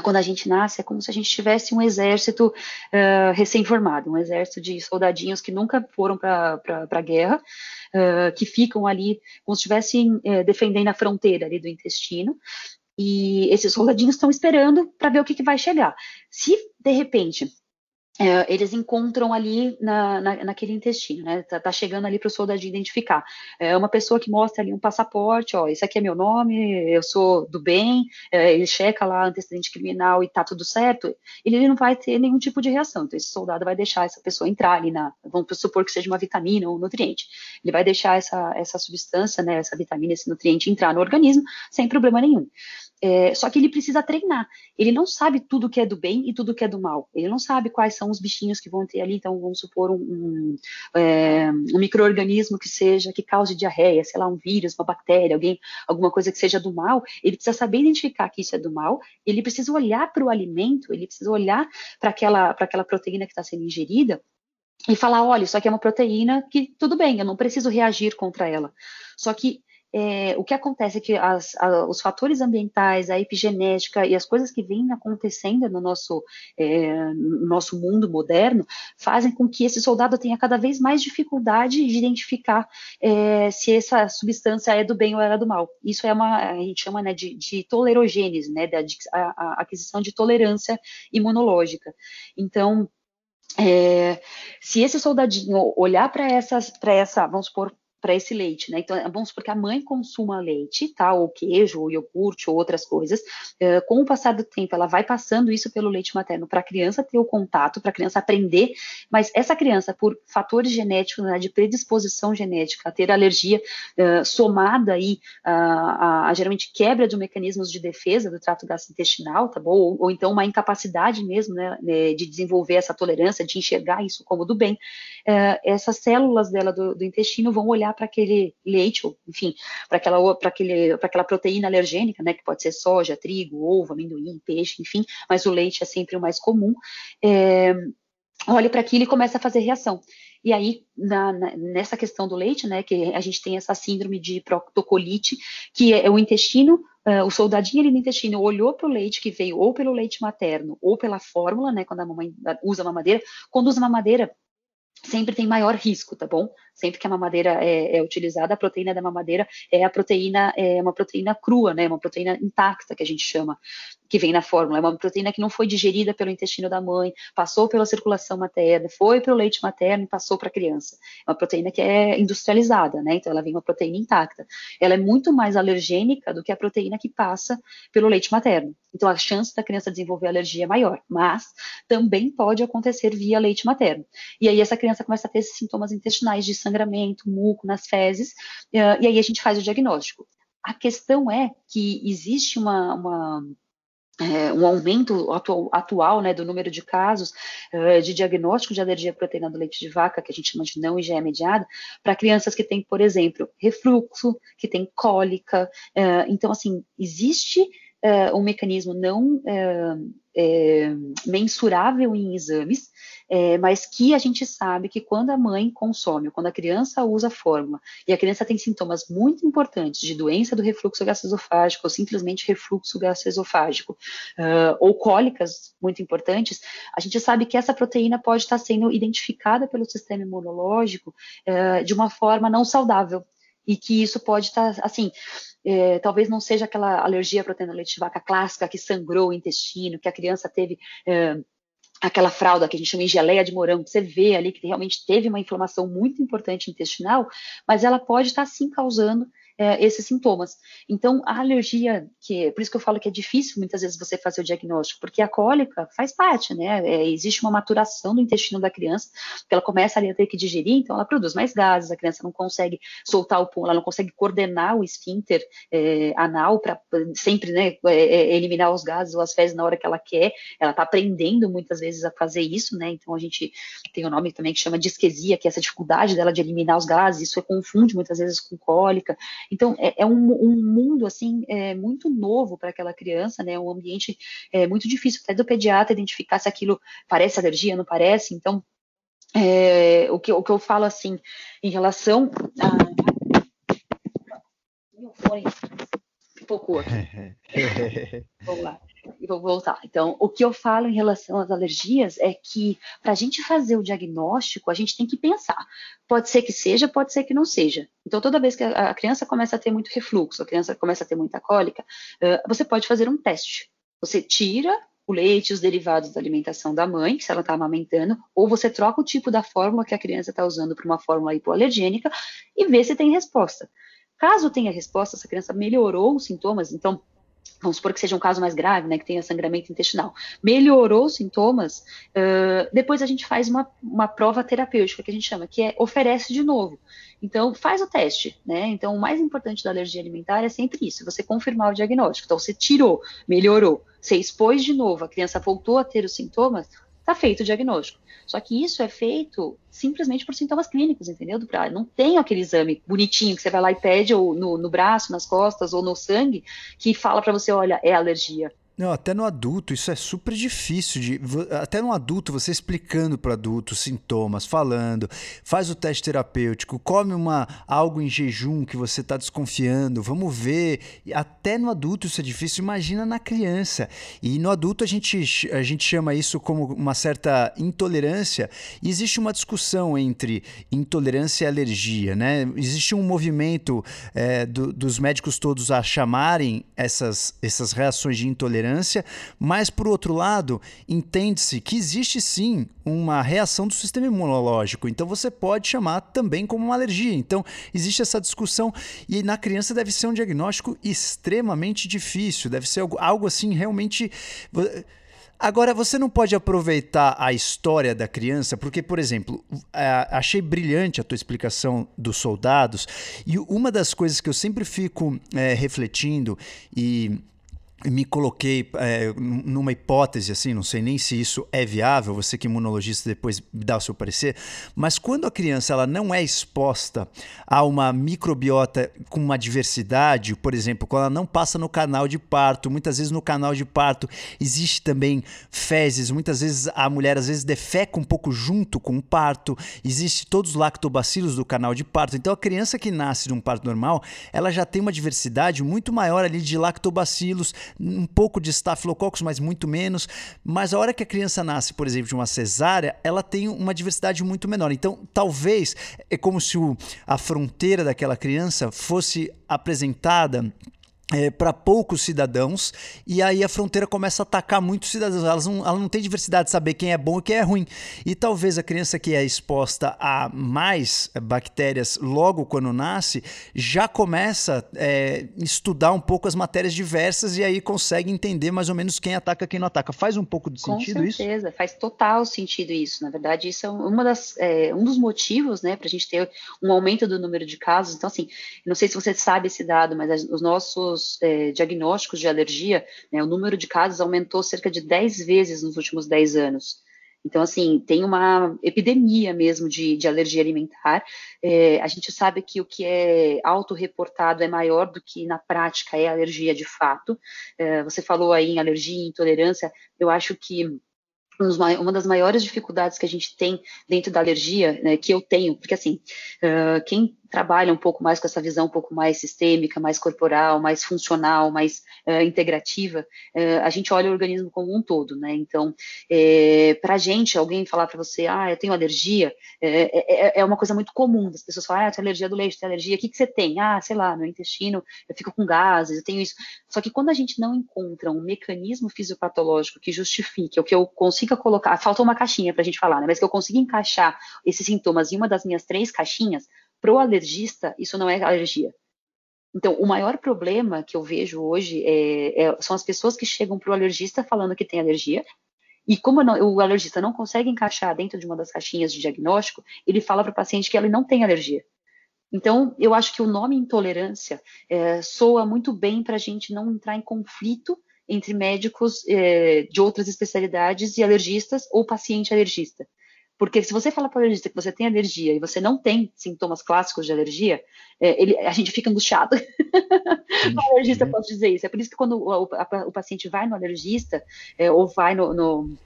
quando a gente nasce, é como se a gente tivesse um exército uh, recém-formado, um exército de soldadinhos que nunca foram para a guerra, uh, que ficam ali como se estivessem uh, defendendo a fronteira ali do intestino, e esses soldadinhos estão esperando para ver o que, que vai chegar. Se, de repente, é, eles encontram ali na, na, naquele intestino, né? Tá, tá chegando ali para o soldadinho identificar. É uma pessoa que mostra ali um passaporte, ó, esse aqui é meu nome, eu sou do bem, é, ele checa lá antecedente criminal e tá tudo certo, ele não vai ter nenhum tipo de reação. Então, esse soldado vai deixar essa pessoa entrar ali na, vamos supor que seja uma vitamina ou um nutriente. Ele vai deixar essa, essa substância, né, essa vitamina, esse nutriente entrar no organismo sem problema nenhum. É, só que ele precisa treinar. Ele não sabe tudo que é do bem e tudo que é do mal. Ele não sabe quais são os bichinhos que vão ter ali. Então, vamos supor um, um, é, um microorganismo que seja que cause diarreia, sei lá, um vírus, uma bactéria, alguém, alguma coisa que seja do mal. Ele precisa saber identificar que isso é do mal. Ele precisa olhar para o alimento. Ele precisa olhar para aquela aquela proteína que está sendo ingerida e falar, olha, isso aqui é uma proteína que tudo bem, eu não preciso reagir contra ela. Só que é, o que acontece é que as, a, os fatores ambientais, a epigenética e as coisas que vêm acontecendo no nosso, é, no nosso mundo moderno fazem com que esse soldado tenha cada vez mais dificuldade de identificar é, se essa substância é do bem ou é do mal. Isso é uma, a gente chama né, de, de tolerogênese, né, da a, a aquisição de tolerância imunológica. Então, é, se esse soldadinho olhar para essa, vamos supor, para esse leite, né? Então, vamos supor que a mãe consuma leite, tá? Ou queijo, ou iogurte, ou outras coisas. Uh, com o passar do tempo, ela vai passando isso pelo leite materno para a criança ter o contato, para a criança aprender, mas essa criança, por fatores genéticos, né, de predisposição genética, ter alergia uh, somada aí uh, a, a, geralmente quebra de mecanismos de defesa do trato gastrointestinal, tá bom? Ou, ou então uma incapacidade mesmo, né, né, de desenvolver essa tolerância, de enxergar isso como do bem, essas células dela do, do intestino vão olhar para aquele leite, ou, enfim, para aquela, aquele, aquela proteína alergênica, né, que pode ser soja, trigo, ovo, amendoim, peixe, enfim, mas o leite é sempre o mais comum, é, olha para aquilo e começa a fazer reação. E aí, na, na, nessa questão do leite, né, que a gente tem essa síndrome de proctocolite, que é, é o intestino, uh, o soldadinho ali no intestino olhou para o leite que veio ou pelo leite materno ou pela fórmula, né, quando a mamãe usa mamadeira, quando usa mamadeira, sempre tem maior risco, tá bom? Sempre que a mamadeira é, é, utilizada, a proteína da mamadeira é a proteína, é uma proteína crua, né? Uma proteína intacta que a gente chama, que vem na fórmula. É uma proteína que não foi digerida pelo intestino da mãe, passou pela circulação materna, foi para o leite materno e passou para a criança. É uma proteína que é industrializada, né? Então ela vem uma proteína intacta. Ela é muito mais alergênica do que a proteína que passa pelo leite materno. Então a chance da criança desenvolver alergia é maior, mas também pode acontecer via leite materno. E aí essa criança começa a ter esses sintomas intestinais de sangramento, muco nas fezes, uh, e aí a gente faz o diagnóstico. A questão é que existe uma, uma é, um aumento atual, atual né, do número de casos uh, de diagnóstico de alergia à proteína do leite de vaca, que a gente chama de não IgE mediada, para crianças que têm, por exemplo, refluxo, que têm cólica. Uh, então, assim, existe uh, um mecanismo não mensurável em exames, é, mas que a gente sabe que quando a mãe consome, quando a criança usa a fórmula, e a criança tem sintomas muito importantes de doença do refluxo gastroesofágico, ou simplesmente refluxo gastroesofágico, uh, ou cólicas muito importantes, a gente sabe que essa proteína pode estar sendo identificada pelo sistema imunológico uh, de uma forma não saudável, e que isso pode estar, assim, é, talvez não seja aquela alergia à proteína leite de vaca clássica que sangrou o intestino, que a criança teve é, aquela fralda que a gente chama de geleia de morango, que você vê ali que realmente teve uma inflamação muito importante intestinal, mas ela pode estar sim causando é, esses sintomas. Então, a alergia, que por isso que eu falo que é difícil muitas vezes você fazer o diagnóstico, porque a cólica faz parte, né? É, existe uma maturação do intestino da criança, que ela começa ali a ter que digerir, então ela produz mais gases, a criança não consegue soltar o pum, ela não consegue coordenar o esfíncter é, anal para sempre, né, é, é, eliminar os gases ou as fezes na hora que ela quer. Ela está aprendendo muitas vezes a fazer isso, né? Então a gente tem um nome também que chama disquesia, que é essa dificuldade dela de eliminar os gases, isso confunde muitas vezes com cólica. Então, é, é um, um, mundo, assim, é, muito novo para aquela criança, né? Um ambiente é, muito difícil até do pediatra identificar se aquilo parece alergia, não parece. Então, é, o, que, o que eu falo, assim, em relação a... Meu fone pipocou aqui. Vamos lá e vou voltar. Então, o que eu falo em relação às alergias é que para a gente fazer o diagnóstico, a gente tem que pensar. Pode ser que seja, pode ser que não seja. Então, toda vez que a criança começa a ter muito refluxo, a criança começa a ter muita cólica, você pode fazer um teste. Você tira o leite e os derivados da alimentação da mãe, se ela está amamentando, ou você troca o tipo da fórmula que a criança está usando para uma fórmula hipoalergênica e vê se tem resposta. Caso tenha resposta, essa criança melhorou os sintomas, então vamos supor que seja um caso mais grave, né, que tenha sangramento intestinal, melhorou os sintomas, uh, depois a gente faz uma, uma prova terapêutica, que a gente chama, que é oferece de novo. Então, faz o teste, né? Então, o mais importante da alergia alimentar é sempre isso, você confirmar o diagnóstico. Então, você tirou, melhorou, você expôs de novo, a criança voltou a ter os sintomas, está feito o diagnóstico. Só que isso é feito simplesmente por sintomas clínicos, entendeu? Não tem aquele exame bonitinho que você vai lá e pede ou no, no braço, nas costas ou no sangue, que fala para você, olha, é alergia. Não, até no adulto isso é super difícil de até no adulto você explicando para adulto sintomas, falando, faz o teste terapêutico, come uma algo em jejum que você está desconfiando, vamos ver. Até no adulto isso é difícil, imagina na criança. E no adulto a gente a gente chama isso como uma certa intolerância. E existe uma discussão entre intolerância e alergia, né? Existe um movimento é, do, dos médicos todos a chamarem essas essas reações de intolerância intolerância, mas por outro lado, entende-se que existe sim uma reação do sistema imunológico. Então você pode chamar também como uma alergia. Então existe essa discussão e na criança deve ser um diagnóstico extremamente difícil, deve ser algo, assim realmente Agora, você não pode aproveitar a história da criança, porque, por exemplo, achei brilhante a tua explicação dos soldados, e uma das coisas que eu sempre fico é, refletindo e me coloquei é, numa hipótese assim, não sei nem se isso é viável, você que é imunologista depois dá o seu parecer, mas quando a criança ela não é exposta a uma microbiota com uma diversidade, por exemplo, quando ela não passa no canal de parto, muitas vezes no canal de parto existe também fezes, muitas vezes a mulher às vezes defeca um pouco junto com o parto, existe todos os lactobacilos do canal de parto, então a criança que nasce num parto normal, ela já tem uma diversidade muito maior ali de lactobacilos, um pouco de estafilococcus, mas muito menos. Mas a hora que a criança nasce, por exemplo, de uma cesárea, ela tem uma diversidade muito menor. Então, talvez é como se o, a fronteira daquela criança fosse apresentada é, para poucos cidadãos, e aí a fronteira começa a atacar muitos cidadãos. Elas não, ela não tem diversidade de saber quem é bom e quem é ruim. E talvez a criança que é exposta a mais bactérias logo quando nasce já começa a é, estudar um pouco as matérias diversas e aí consegue entender mais ou menos quem ataca quem não ataca. Faz um pouco de sentido isso? Com certeza, faz total sentido isso. Na verdade, isso é uma das, é, um dos motivos né, para a gente ter um aumento do número de casos. Então, assim, não sei se você sabe esse dado, mas os nossos é, diagnósticos de alergia, né, o número de casos aumentou cerca de 10 vezes nos últimos 10 anos. Então, assim, tem uma epidemia mesmo de, de alergia alimentar. É, a gente sabe que o que é autorreportado é maior do que na prática é alergia de fato. É, você falou aí em alergia e intolerância, eu acho que uma das maiores dificuldades que a gente tem dentro da alergia, né, que eu tenho, porque assim, uh, quem trabalha um pouco mais com essa visão um pouco mais sistêmica, mais corporal, mais funcional, mais uh, integrativa, uh, a gente olha o organismo como um todo, né? Então, é, para a gente, alguém falar para você, ah, eu tenho alergia, é, é, é, uma coisa muito comum, as pessoas falam, ah, eu tenho alergia do leite, tenho alergia, o que, que você tem? Ah, sei lá, meu intestino, eu fico com gases, eu tenho isso. Só que quando a gente não encontra um mecanismo fisiopatológico que justifique, ou que eu consiga colocar, falta uma caixinha para a gente falar, né? Mas que eu consiga encaixar esses sintomas em uma das minhas três caixinhas, para o alergista, isso não é alergia. Então, o maior problema que eu vejo hoje é, é, são as pessoas que chegam para o alergista falando que tem alergia, e como não, o alergista não consegue encaixar dentro de uma das caixinhas de diagnóstico, ele fala para o paciente que ele não tem alergia. Então, eu acho que o nome intolerância é, soa muito bem para a gente não entrar em conflito entre médicos é, de outras especialidades e alergistas ou paciente alergista. Porque se você fala para o alergista que você tem alergia e você não tem sintomas clássicos de alergia, é, ele, a gente fica angustiado. o alergista pode dizer isso. É por isso que quando o, a, o paciente vai no alergista é, ou vai no, no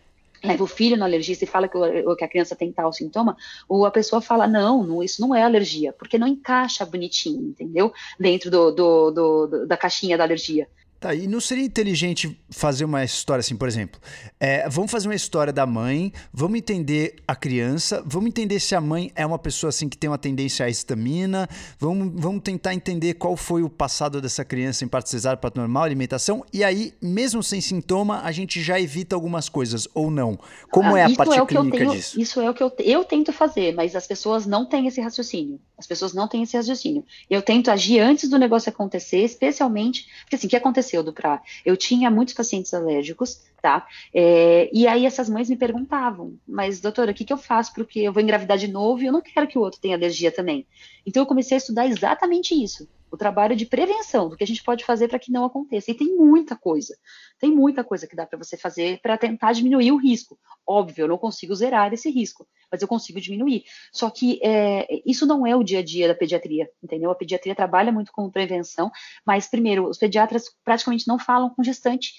leva o filho no alergista e fala que, o, que, a criança tem tal sintoma, ou a pessoa fala, não, não, isso não é alergia, porque não encaixa bonitinho, entendeu? Dentro do, do, do, da caixinha da alergia. Tá, e não seria inteligente fazer uma história assim, por exemplo, é, vamos fazer uma história da mãe, vamos entender a criança, vamos entender se a mãe é uma pessoa assim que tem uma tendência à estamina, vamos, vamos tentar entender qual foi o passado dessa criança em parte cesárea, parto normal, alimentação, e aí, mesmo sem sintoma, a gente já evita algumas coisas, ou não? Como ah, é a parte é clínica tenho, disso? Isso é o que eu, eu tento fazer, mas as pessoas não têm esse raciocínio. As pessoas não têm esse raciocínio. Eu tento agir antes do negócio acontecer, especialmente, porque assim, o que aconteceu? aconteceu, Duprá? Eu tinha muitos pacientes alérgicos, tá? É, e aí essas mães me perguntavam, mas doutora, o que, que eu faço porque eu vou engravidar de novo e eu não quero que o outro tenha alergia também. Então eu comecei a estudar exatamente isso, o trabalho de prevenção, do que a gente pode fazer para que não aconteça. E tem muita coisa, tem muita coisa que dá para você fazer para tentar diminuir o risco. Óbvio, eu não consigo zerar esse risco, mas eu consigo diminuir. Só que é, isso não é o dia a dia da pediatria, entendeu? A pediatria trabalha muito com prevenção, mas primeiro, os pediatras praticamente não falam com gestante.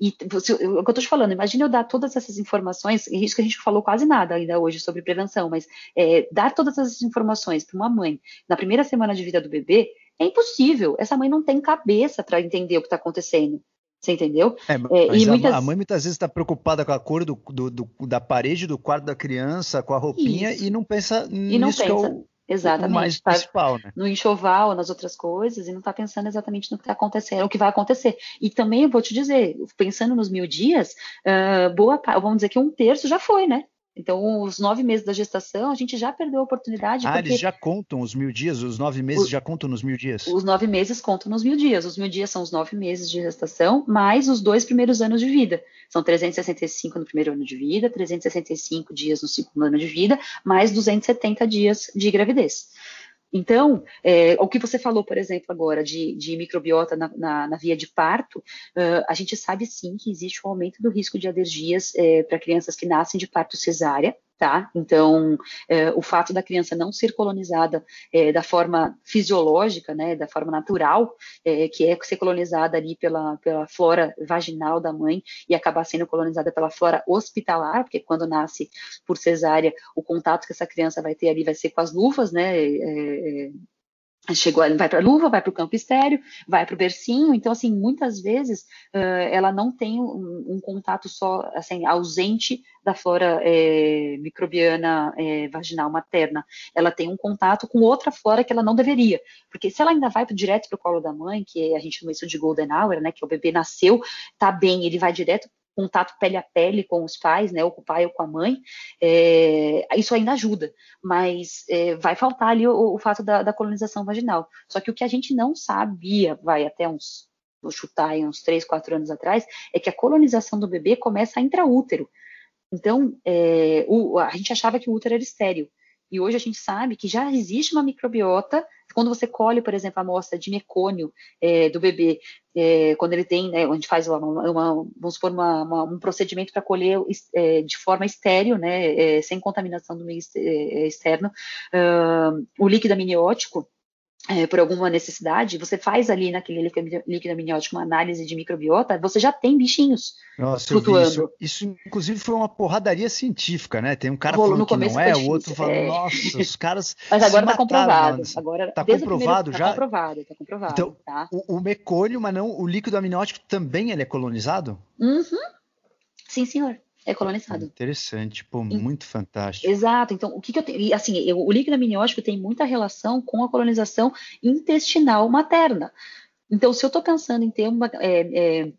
E o que eu estou te falando, imagine eu dar todas essas informações, e isso que a gente falou quase nada ainda hoje sobre prevenção, mas é, dar todas essas informações para uma mãe na primeira semana de vida do bebê é impossível. Essa mãe não tem cabeça para entender o que está acontecendo. Você entendeu? É, é, e a, muitas... a, mãe muitas vezes está preocupada com a cor do, do, do, da parede do quarto da criança, com a roupinha, Isso. e não pensa e não nisso pensa. que é o, Exatamente. O mais tá principal, né? No enxoval, nas outras coisas, e não está pensando exatamente no que está acontecendo, o que vai acontecer. E também eu vou te dizer, pensando nos mil dias, uh, boa, vamos dizer que um terço já foi, né? Então, os nove meses da gestação, a gente já perdeu a oportunidade. Ah, eles já contam os mil dias? Os nove meses já contam nos mil dias? Os nove meses contam nos mil dias. Os mil dias são os nove meses de gestação, mais os dois primeiros anos de vida. São 365 no primeiro ano de vida, 365 dias no segundo ano de vida, mais 270 dias de gravidez. Então, é, o que você falou, por exemplo, agora de, de microbiota na, na, na, via de parto, uh, a gente sabe sim que existe um aumento do risco de alergias é, para crianças que nascem de parto cesárea, tá? Então, é, o fato da criança não ser colonizada é, da forma fisiológica, né, da forma natural, é, que é ser colonizada ali pela, pela flora vaginal da mãe e acabar sendo colonizada pela flora hospitalar, porque quando nasce por cesárea, o contato que essa criança vai ter ali vai ser com as luvas, né, é, é, chegou, vai para a luva, vai para o campo estéreo, vai para o bercinho, então assim, muitas vezes uh, ela não tem um, um, contato só, assim, ausente da flora é, microbiana é, vaginal materna, ela tem um contato com outra flora que ela não deveria, porque se ela ainda vai direto para o colo da mãe, que a gente chama isso de golden hour, né, que o bebê nasceu, tá bem, ele vai direto contato pele a pele com os pais, né, ou com o pai ou com a mãe, é, isso ainda ajuda, mas é, vai faltar ali o, o fato da, da, colonização vaginal. Só que o que a gente não sabia, vai até uns, vou chutar aí uns 3, 4 anos atrás, é que a colonização do bebê começa intraútero. Então, é, o, a gente achava que o útero era estéreo. E hoje a gente sabe que já existe uma microbiota. Quando você colhe, por exemplo, a amostra de mecônio é, do bebê, é, quando ele tem, né, gente faz uma, uma vamos supor, uma, uma, um procedimento para colher é, de forma estéreo, né, é, sem contaminação do meio é, externo, o líquido amniótico, é, por alguma necessidade, você faz ali naquele líquido amniótico uma análise de microbiota, você já tem bichinhos Nossa, flutuando. Isso. isso, inclusive, foi uma porradaria científica, né? Tem um cara falando que não é, o outro falando, é... nossa, os caras. Mas agora está comprovado. Agora, está comprovado primeiro, já? Está comprovado, está comprovado. Então, tá? o, o mecônio, mas não o líquido amniótico também ele é colonizado? Uhum. Sim, senhor é colonizado. Interessante, pô, muito fantástico. Exato. Então, o que, que eu tenho? Assim, eu, o líquido amniótico tem muita relação com a colonização intestinal materna. Então, se eu estou pensando em ter uma, é, é,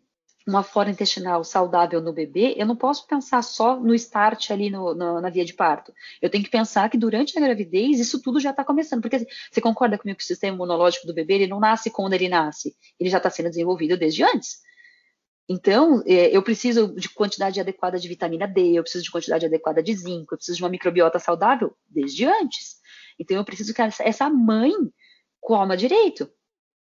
uma flora intestinal saudável no bebê, eu não posso pensar só no start ali no, no, na via de parto. Eu tenho que pensar que durante a gravidez isso tudo já está começando. Porque você concorda comigo que o sistema imunológico do bebê ele não nasce quando ele nasce, ele já está sendo desenvolvido desde antes. Então, é, eu preciso de quantidade adequada de vitamina D, eu preciso de quantidade adequada de zinco, eu preciso de uma microbiota saudável desde antes. Então, eu preciso que essa mãe coma direito.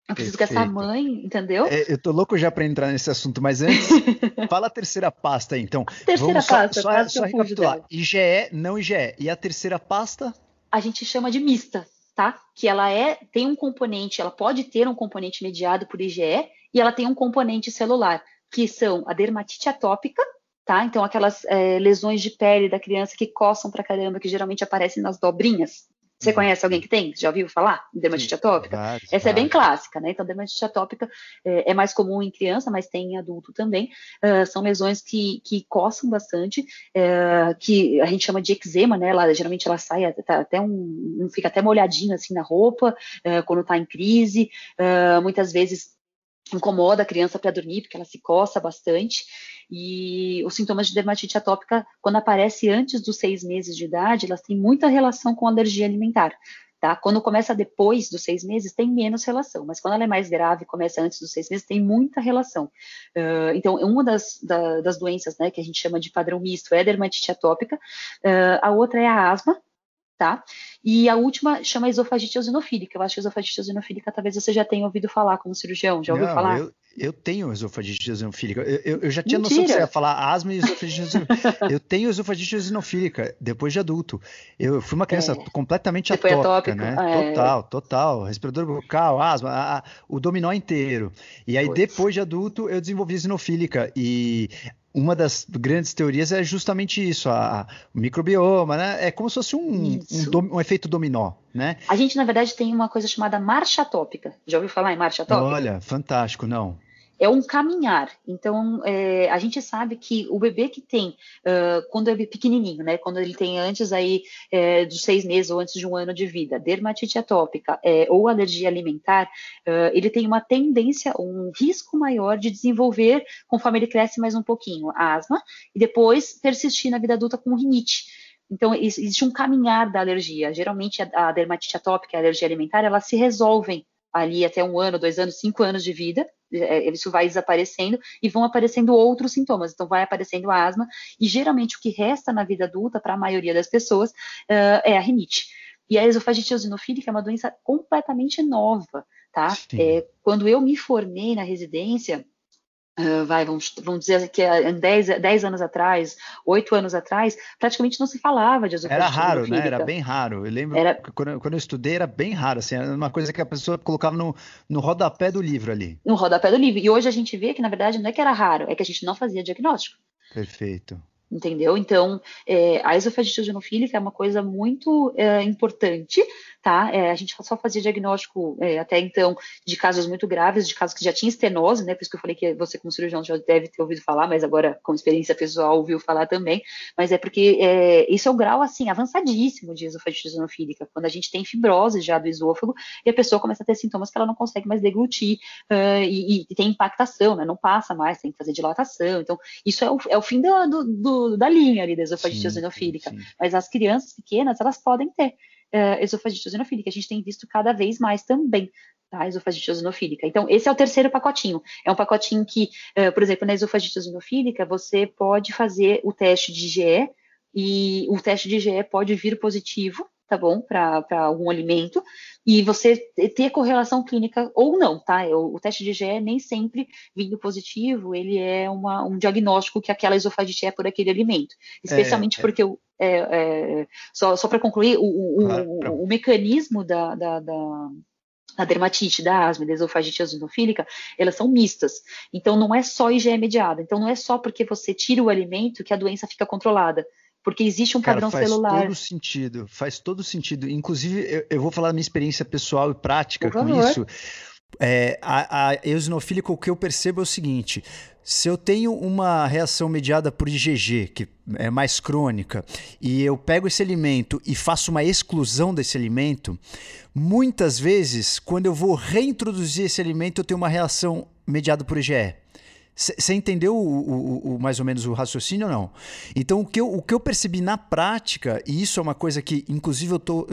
Eu preciso Perfeito. que essa mãe, entendeu? É, eu tô louco já para entrar nesse assunto, mas antes, fala a terceira pasta então. Terceira Vamos pasta, só, só, só recapitular. IgE, não IgE. E a terceira pasta? A gente chama de mista, tá? Que ela é, tem um componente, ela pode ter um componente mediado por IgE e ela tem um componente celular que são a dermatite atópica, tá? Então, aquelas é, lesões de pele da criança que coçam pra caramba, que geralmente aparecem nas dobrinhas, Você conhece alguém que tem? Já ouviu falar? Dermatite atópica? Vários, Essa vários. é bem clássica, né? Então, dermatite atópica é, é, mais comum em criança, mas tem em adulto também. Uh, são lesões que, que coçam bastante, uh, que a gente chama de eczema, né? Ela, geralmente ela sai tá até um, fica até molhadinho assim na roupa, uh, quando está em crise. muitas vezes incomoda a criança para dormir, porque ela se coça bastante. E os sintomas de dermatite atópica, quando aparece antes dos seis meses de idade, elas têm muita relação com alergia alimentar. Tá? Quando começa depois dos seis meses, tem menos relação, mas quando ela é mais grave, começa antes dos seis meses, tem muita relação. Uh, então, uma das, da, das doenças né, que a gente chama de padrão misto é a dermatite atópica, uh, a outra é a asma, tá? E a última chama esofagite eosinofílica. Eu acho que esofagite eosinofílica talvez você já tenha ouvido falar como cirurgião. Já ouviu Não, falar? Eu, eu tenho esofagite eosinofílica. Eu, eu, eu já tinha Mentira. noção que você ia falar asma e esofagite eosinofílica. eu tenho esofagite eosinofílica depois de adulto. Eu fui uma criança é. completamente atópica, atópico, né? É. Total, total. Respirador bucal, asma, a, a, o dominó inteiro. E aí pois. depois de adulto eu desenvolvi eosinofílica. E uma das grandes teorias é justamente isso, a, a o microbioma, né? É como se fosse um, um, um, efeito dominó, né? A gente, na verdade, tem uma coisa chamada marcha atópica. Já ouviu falar em marcha atópica? Olha, fantástico, não é um caminhar. Então, é, a gente sabe que o bebê que tem, uh, quando é pequenininho, né, quando ele tem antes aí é, seis meses ou antes de um ano de vida, dermatite atópica é, ou alergia alimentar, uh, ele tem uma tendência, um risco maior de desenvolver, conforme ele cresce mais um pouquinho, asma, e depois persistir na vida adulta com rinite. Então, existe um caminhar da alergia. Geralmente, a, dermatite atópica e a alergia alimentar, elas se resolvem ali até um ano, dois anos, cinco anos de vida, isso vai desaparecendo e vão aparecendo outros sintomas. Então, vai aparecendo asma, e geralmente o que resta na vida adulta, para a maioria das pessoas, uh, é a rinite. E a esofagite eosinofílica é uma doença completamente nova, tá? É, quando eu me formei na residência, Uh, vai, vamos, vamos dizer que 10, 10 anos atrás, 8 anos atrás, praticamente não se falava de esofagite Era raro, né? Era bem raro. Eu lembro era... que quando, quando, eu estudei era bem raro, assim, era uma coisa que a pessoa colocava no, no rodapé do livro ali. No rodapé do livro. E hoje a gente vê que, na verdade, não é que era raro, é que a gente não fazia diagnóstico. Perfeito entendeu? Então, é, a esofagite eosinofílica é uma coisa muito é, importante, tá? É, a gente só fazia diagnóstico é, até então de casos muito graves, de casos que já tinha estenose, né? Por isso que eu falei que você, como cirurgião, já deve ter ouvido falar, mas agora, com experiência pessoal, ouviu falar também. Mas é porque é, isso é o grau, assim, avançadíssimo de esofagite eosinofílica, quando a gente tem fibrose já do esôfago e a pessoa começa a ter sintomas que ela não consegue mais deglutir uh, e, e, tem impactação, né? Não passa mais, tem que fazer dilatação. Então, isso é o, é o fim do, do da linha ali da esofagite eosinofílica. Mas as crianças pequenas, elas podem ter uh, esofagite eosinofílica. A gente tem visto cada vez mais também. Tá, esofagite eosinofílica. Então, esse é o terceiro pacotinho. É um pacotinho que, uh, por exemplo, na esofagite eosinofílica, você pode fazer o teste de IgE, e o teste de IgE pode vir positivo, tá bom, para algum alimento, e você ter correlação clínica ou não, tá? O, o, teste de IgE nem sempre vindo positivo, ele é uma, um diagnóstico que aquela esofagite é por aquele alimento, especialmente é, é. porque o, é, é, só, só para concluir, o, o, o, mecanismo da, da, da a dermatite, da asma da esofagite eosinofílica, elas são mistas. Então, não é só IgE mediada. Então, não é só porque você tira o alimento que a doença fica controlada porque existe um padrão faz celular. Faz todo sentido, faz todo sentido. Inclusive, eu, eu, vou falar da minha experiência pessoal e prática com isso. É, a, a eosinofílica, o que eu percebo é o seguinte: se eu tenho uma reação mediada por IgG, que é mais crônica, e eu pego esse alimento e faço uma exclusão desse alimento, muitas vezes, quando eu vou reintroduzir esse alimento, eu tenho uma reação mediada por IgE. Você entendeu o, o, o, mais ou menos o raciocínio ou não? Então, o que, eu, o que eu percebi na prática, e isso é uma coisa que, inclusive, eu tô,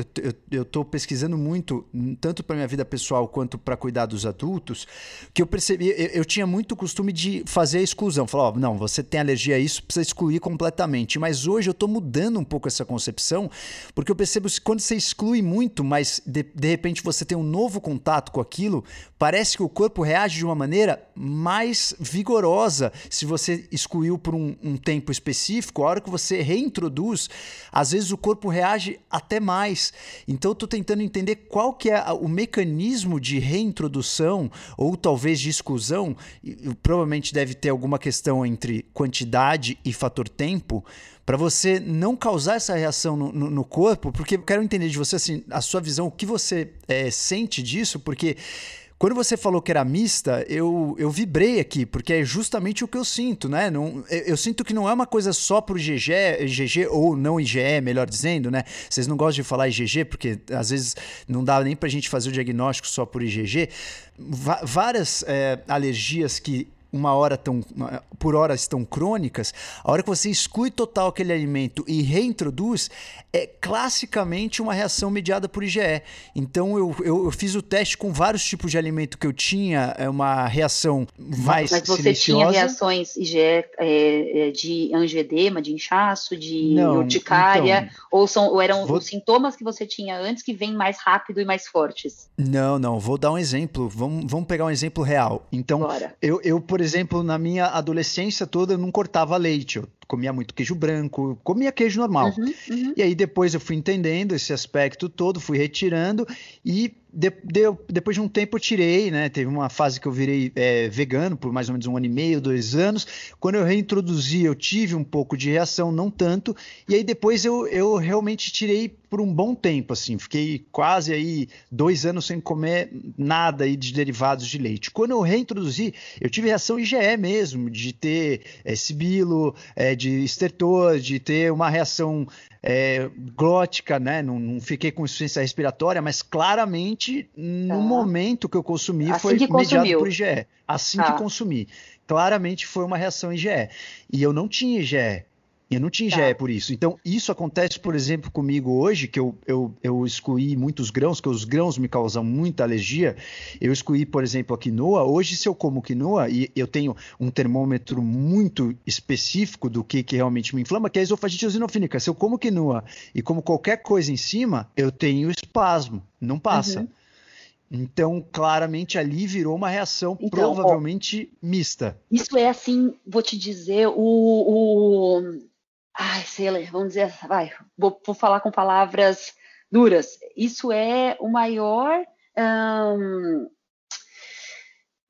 eu, tô pesquisando muito, tanto para minha vida pessoal quanto para cuidar dos adultos, que eu percebi, eu, eu, tinha muito costume de fazer a exclusão. Falar, oh, não, você tem alergia a isso, precisa excluir completamente. Mas hoje eu estou mudando um pouco essa concepção, porque eu percebo que quando você exclui muito, mas de, de repente você tem um novo contato com aquilo, parece que o corpo reage de uma maneira mais vigorosa vigorosa se você excluiu por um, um, tempo específico. A hora que você reintroduz, às vezes o corpo reage até mais. Então, eu estou tentando entender qual que é o mecanismo de reintrodução ou talvez de exclusão. E, provavelmente deve ter alguma questão entre quantidade e fator tempo para você não causar essa reação no, no, no, corpo, porque eu quero entender de você assim, a sua visão, o que você é, sente disso, porque quando você falou que era mista, eu, eu vibrei aqui, porque é justamente o que eu sinto, né? Não, eu, eu sinto que não é uma coisa só pro GG, GG ou não IgE, melhor dizendo, né? Vocês não gostam de falar IgG, porque às vezes não dá nem pra gente fazer o diagnóstico só por IgG. Va várias é, alergias que uma hora tão, por horas estão crônicas, a hora que você exclui total aquele alimento e reintroduz, é classicamente uma reação mediada por IgE. Então eu, eu, eu fiz o teste com vários tipos de alimento que eu tinha, é uma reação mais Mas você silenciosa. tinha reações IgE é, é, de angioedema, de inchaço, de Não, urticária, então, ou, são, ou eram vou... os sintomas que você tinha antes que vêm mais rápido e mais fortes? Não, não, vou dar um exemplo, vamos, vamos pegar um exemplo real. Então, eu, eu, por exemplo, na minha adolescência toda, eu não cortava leite. Eu comia muito queijo branco, comia queijo normal. Uhum, uhum. E aí depois eu fui entendendo esse aspecto todo, fui retirando e de, de, depois de um tempo eu tirei, né? Teve uma fase que eu virei é, vegano por mais ou menos um ano e meio, dois anos. Quando eu reintroduzi, eu tive um pouco de reação, não tanto. E aí depois eu, eu realmente tirei por um bom tempo, assim. Fiquei quase aí dois anos sem comer nada aí de derivados de leite. Quando eu reintroduzi, eu tive reação IgE mesmo, de ter é, sibilo, é, de estertor, de ter uma reação é, glótica, né? Não, não, fiquei com insuficiência respiratória, mas claramente no tá. momento que eu consumi assim foi mediado por IgE. Assim tá. que consumi. Claramente foi uma reação IgE. E eu não tinha IgE. Eu não tinha tá. por isso. Então, isso acontece, por exemplo, comigo hoje, que eu, eu, eu excluí muitos grãos, que os grãos me causam muita alergia. Eu excluí, por exemplo, a quinoa. Hoje, se eu como quinoa, e eu tenho um termômetro muito específico do que, que realmente me inflama, que é a esofagite eosinofílica. Se eu como quinoa e como qualquer coisa em cima, eu tenho espasmo. Não passa. Uhum. Então, claramente ali virou uma reação então, provavelmente ó, mista. Isso é assim, vou te dizer, o, o ai, sei lá, vamos dizer, vai, vou, vou falar com palavras duras. Isso é o maior, a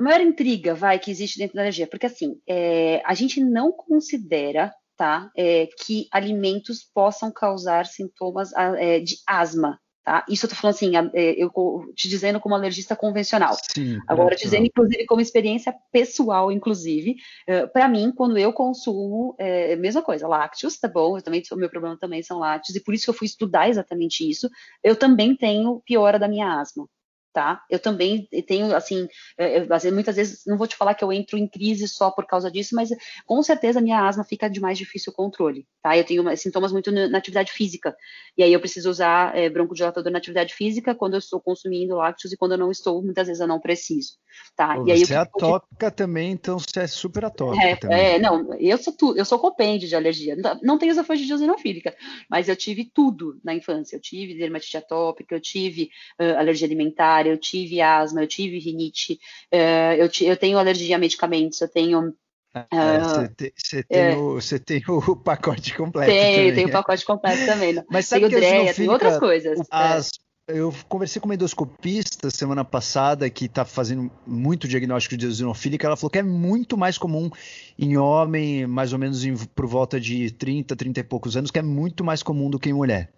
maior intriga, vai, que existe dentro da energia, porque assim, é, a gente não considera, tá, é, que alimentos possam causar sintomas é, de asma, Tá? Isso eu tô falando assim, é, eu te dizendo como alergista convencional. Sim, Agora, dizendo, inclusive, como experiência pessoal, inclusive, uh, para mim, quando eu consumo, é mesma coisa, lácteos, tá bom? Eu também, o meu problema também são lácteos, e por isso que eu fui estudar exatamente isso. Eu também tenho piora da minha asma tá? Eu também tenho, assim, eu, muitas vezes, não vou te falar que eu entro em crise só por causa disso, mas com certeza a minha asma fica de mais difícil controle, tá? Eu tenho sintomas muito na atividade física, e aí eu preciso usar é, broncodilatador na atividade física quando eu estou consumindo lácteos e quando eu não estou, muitas vezes eu não preciso, tá? Pô, e aí, você é atópica também, então você é super atópica é, também. É, não, eu sou, tu, eu sou compêndio de alergia, não, não tenho esofagite eosinofílica, mas eu tive tudo na infância, eu tive dermatite atópica, eu tive uh, alergia alimentar, eu tive asma, eu tive rinite, uh, eu, eu, tenho alergia a medicamentos, eu tenho. Você uh, tem, é, tem, o pacote completo. Tem, tem o pacote completo também. Né? Mas sabe tem o tem outras coisas. As, é. Eu conversei com uma endoscopista semana passada que está fazendo muito diagnóstico de eosinofílica. Ela falou que é muito mais comum em homem, mais ou menos em, por volta de 30, 30 e poucos anos, que é muito mais comum do que em mulher.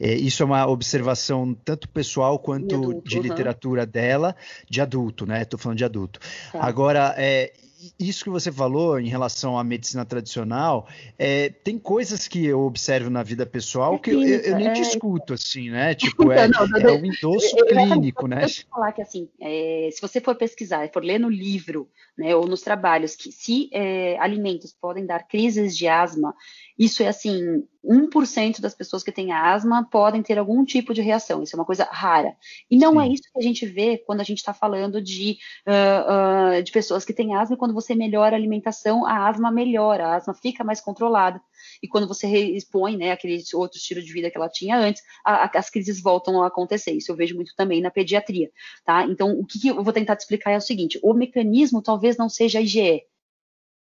É, isso é uma observação tanto pessoal quanto adulto, de literatura uhum. dela, de adulto, né? Estou falando de adulto. Tá. Agora, é, isso que você falou em relação à medicina tradicional, é, tem coisas que eu observo na vida pessoal que eu, eu, nem é... discuto, assim, né? Tipo, é, não, não, é um endosso clínico, né? Deixa eu falar que, assim, é, se você for pesquisar, for ler no livro, né, ou nos trabalhos, que se é, alimentos podem dar crises de asma, isso é assim, 1% das pessoas que têm asma podem ter algum tipo de reação. Isso é uma coisa rara. E não é Sim. é isso que a gente vê quando a gente está falando de, uh, uh, de pessoas que têm asma. Quando você melhora a alimentação, a asma melhora, a asma fica mais controlada. E quando você expõe né, aquele outro estilo de vida que ela tinha antes, a, a, as crises voltam a acontecer. Isso eu vejo muito também na pediatria. Tá? Então, o que, que eu vou tentar te explicar é o seguinte: o mecanismo talvez não seja a IgE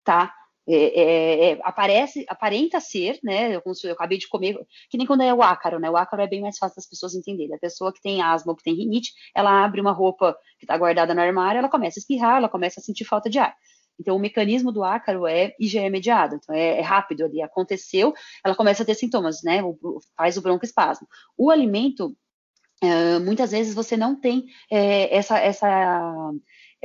tá? É, é, é, aparece, aparenta ser, né? Eu, eu, acabei de comer, que nem quando é o ácaro, né? O ácaro é bem mais fácil das pessoas entenderem. A pessoa que tem asma ou que tem rinite, ela abre uma roupa que está guardada no armário, ela começa a espirrar, ela começa a sentir falta de ar. Então, o mecanismo do ácaro é IgE mediado, então é, é, rápido ali, aconteceu, ela começa a ter sintomas, né? O, faz o broncoespasmo. O alimento, muitas vezes você não tem é, essa, essa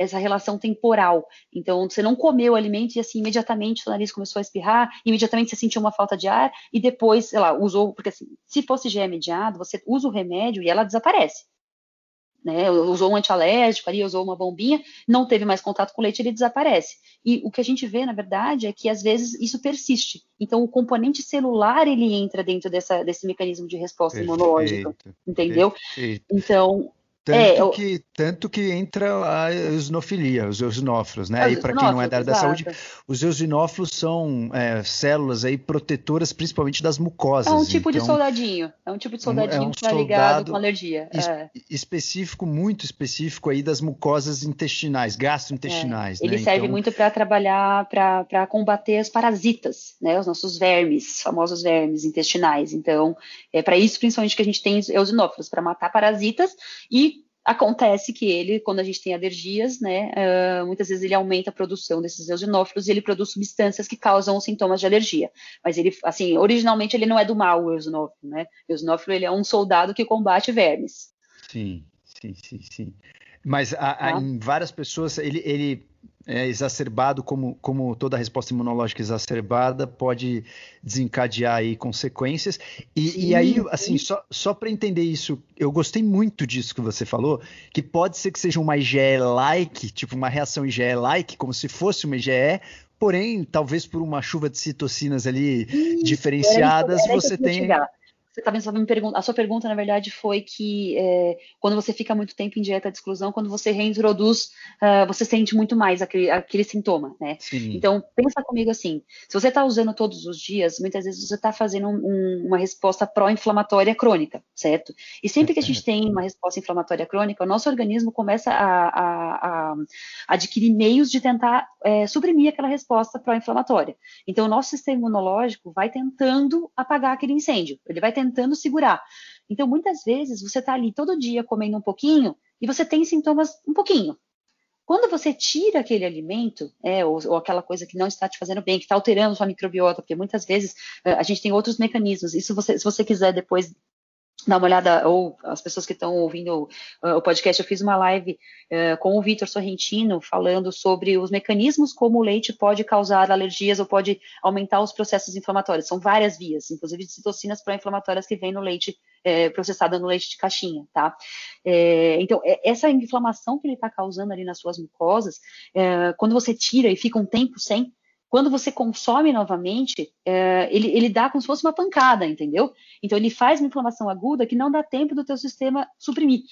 essa relação temporal. Então, você não comeu o alimento e assim, imediatamente o nariz começou a espirrar, imediatamente você sentiu uma falta de ar e depois, sei lá, usou, porque assim, se fosse mediado, você usa o remédio e ela desaparece né, usou um antialérgico ali, usou uma bombinha, não teve mais contato com o leite, ele desaparece. E o que a gente vê, na verdade, é que às vezes isso persiste. Então, o componente celular, ele entra dentro dessa, desse mecanismo de resposta perfeito, imunológica, entendeu? Perfeito. Então, tanto, é, que, tanto que entra a eosinofilia, os eosinófilos, né? Aí, para quem não é da área da saúde, os eosinófilos são é, células aí protetoras, principalmente das mucosas. É um tipo então, de soldadinho. É um tipo de soldadinho é um que está ligado com alergia. Es, é. Específico, muito específico aí das mucosas intestinais, gastrointestinais. É, ele né? serve então, muito para trabalhar, para combater os parasitas, né? Os nossos vermes, famosos vermes intestinais. Então, é para isso principalmente que a gente tem eosinófilos, para matar parasitas e Acontece que ele, quando a gente tem alergias, né, uh, muitas vezes ele aumenta a produção desses eosinófilos e ele produz substâncias que causam sintomas de alergia. Mas ele, assim, originalmente ele não é do mal, o eosinófilo, né? O eosinófilo ele é um soldado que combate vermes. Sim, sim, sim, sim. Mas a, a, ah. em várias pessoas ele, ele é, exacerbado, como, como toda resposta imunológica exacerbada, pode desencadear aí consequências. E, e aí, assim, só, só para entender isso, eu gostei muito disso que você falou, que pode ser que seja uma IgE-like, tipo uma reação IgE-like, como se fosse uma IgE, porém, talvez por uma chuva de citocinas ali diferenciadas, era isso, era você tenha você talvez me pergunta, a sua pergunta na verdade foi que é, quando você fica muito tempo em dieta de exclusão, quando você reintroduz, uh, você sente muito mais aquele, aquele sintoma, né? Sim. Então pensa comigo assim, se você está usando todos os dias, muitas vezes você está fazendo um, uma resposta pró-inflamatória crônica, certo? E sempre que a gente tem uma resposta inflamatória crônica, o nosso organismo começa a, a, a adquirir meios de tentar é, suprimir aquela resposta pró-inflamatória. Então o nosso sistema imunológico vai tentando apagar aquele incêndio, ele vai tentando segurar. Então, muitas vezes, você está ali todo dia comendo um pouquinho e você tem sintomas um pouquinho. Quando você tira aquele alimento, é, ou, ou, aquela coisa que não está te fazendo bem, que está alterando sua microbiota, porque muitas vezes uh, a gente tem outros mecanismos. Isso você, se você quiser depois dar uma olhada, ou as pessoas que estão ouvindo uh, o podcast, eu fiz uma live uh, com o Vitor Sorrentino falando sobre os mecanismos como o leite pode causar alergias ou pode aumentar os processos inflamatórios. São várias vias, inclusive de citocinas pró-inflamatórias que vêm no leite é, processada no leite de caixinha, tá? É, então, é, essa inflamação que ele está causando ali nas suas mucosas, é, quando você tira e fica um tempo sem, quando você consome novamente, é, ele, ele dá como se fosse uma pancada, entendeu? Então ele faz uma inflamação aguda que não dá tempo do teu sistema suprimir.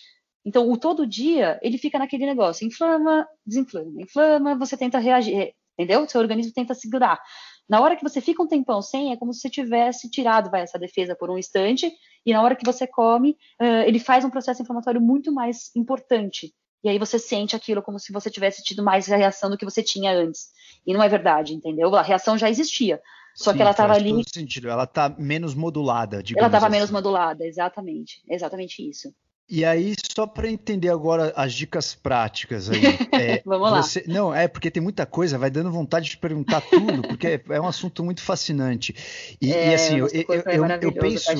Então o todo dia ele fica naquele negócio, inflama, desinflama, inflama, você tenta reagir, entendeu? Seu organismo tenta segurar. Na hora que você fica um tempão sem, é como se você tivesse tirado vai, essa defesa por um instante, e na hora que você come, uh, ele faz um processo inflamatório muito mais importante. E aí você sente aquilo como se você tivesse tido mais reação do que você tinha antes. E não é verdade, entendeu? A reação já existia. Só Sim, que ela estava ali. Todo sentido. Ela está menos modulada, digamos Ela estava assim. menos modulada, exatamente. Exatamente isso. E aí, só para entender agora as dicas práticas aí. É, Vamos lá. Você, não, é porque tem muita coisa, vai dando vontade de perguntar tudo, porque é, é, um assunto muito fascinante. E, é, e assim, eu, eu, eu, eu penso.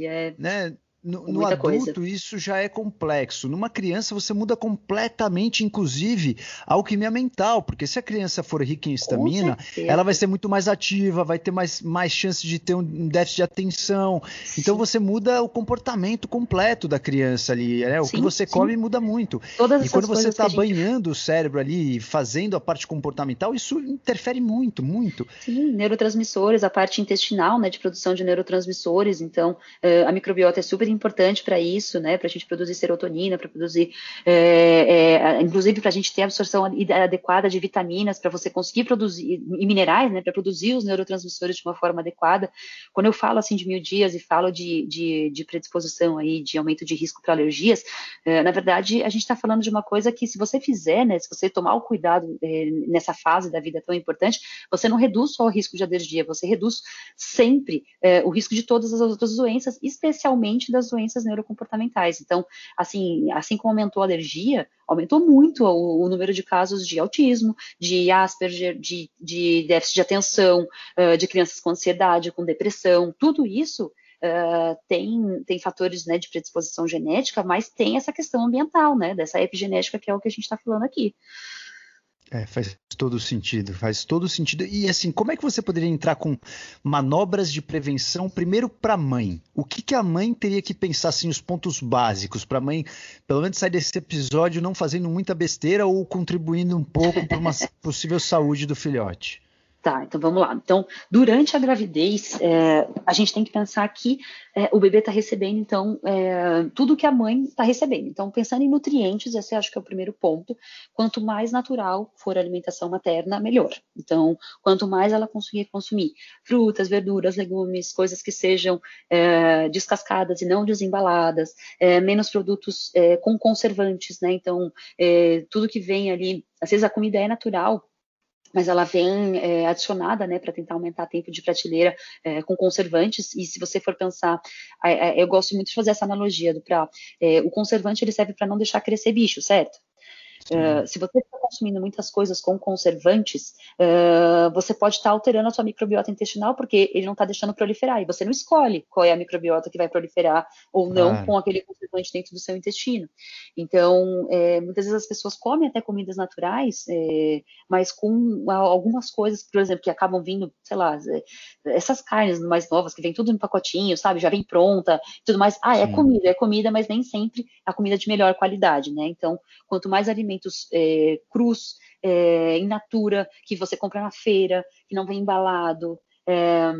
É... Né, no, no adulto, coisa. isso já é complexo. Numa criança, você muda completamente, inclusive, a alquimia mental, porque se a criança for rica em estamina, ela vai ser muito mais ativa, vai ter mais, mais chance de ter um déficit de atenção. Sim. Então, você muda o comportamento completo da criança ali. Né? O sim, que você sim. come muda muito. Todas e quando você está gente... banhando o cérebro ali, fazendo a parte comportamental, isso interfere muito, muito. Sim, neurotransmissores, a parte intestinal, né, de produção de neurotransmissores. Então, eh, a microbiota é super importante para isso, né? Para a gente produzir serotonina, para produzir, é, é, inclusive para a gente ter absorção adequada de vitaminas, para você conseguir produzir e minerais, né? Para produzir os neurotransmissores de uma forma adequada. Quando eu falo assim de mil dias e falo de, de, de predisposição aí, de aumento de risco para alergias, é, na verdade a gente está falando de uma coisa que se você fizer, né? Se você tomar o cuidado nessa fase da vida tão importante, você não reduz só o risco de alergia, você reduz sempre o risco de todas as outras doenças, especialmente das doenças neurocomportamentais. Então, assim, assim como aumentou a alergia, aumentou muito o, o número de casos de autismo, de Asperger, de, de déficit de atenção, uh, de crianças com ansiedade, com depressão, tudo isso Uh, tem, tem fatores né, de predisposição genética, mas tem essa questão ambiental, né, dessa epigenética que é o que a gente está falando aqui. É, faz todo sentido, faz todo sentido. E assim, como é que você poderia entrar com manobras de prevenção primeiro para a mãe? O que, que a mãe teria que pensar assim, os pontos básicos para a mãe, pelo menos sair desse episódio não fazendo muita besteira ou contribuindo um pouco para uma possível saúde do filhote? Tá, então vamos lá. Então, durante a gravidez, é, a gente tem que pensar que é, o bebê está recebendo, então, é, tudo que a mãe está recebendo. Então, pensando em nutrientes, esse acho que é o primeiro ponto. Quanto mais natural for a alimentação materna, melhor. Então, quanto mais ela conseguir consumir frutas, verduras, legumes, coisas que sejam é, descascadas e não desembaladas, é, menos produtos é, com conservantes, né? Então, tudo que vem ali, às vezes a comida é natural, mas ela vem é, adicionada, né, para tentar aumentar tempo de prateleira é, com conservantes. E se você for pensar, é, eu gosto muito de fazer essa analogia do para o conservante ele serve para não deixar crescer bicho, certo? Uh, se você está consumindo muitas coisas com conservantes, uh, você pode estar tá alterando a sua microbiota intestinal porque ele não está deixando proliferar e você não escolhe qual é a microbiota que vai proliferar ou não ah. com aquele conservante dentro do seu intestino. Então, é, muitas vezes as pessoas comem até comidas naturais, é, mas com algumas coisas, por exemplo, que acabam vindo, sei lá, é, essas carnes mais novas que vem tudo em pacotinho, sabe, já vem pronta, tudo mais. Ah, é Sim. comida, é comida, mas nem sempre a comida de melhor qualidade, né? Então, quanto mais alimento alimentos é, crus, é, in natura, que você compra na feira, que não vem embalado, é,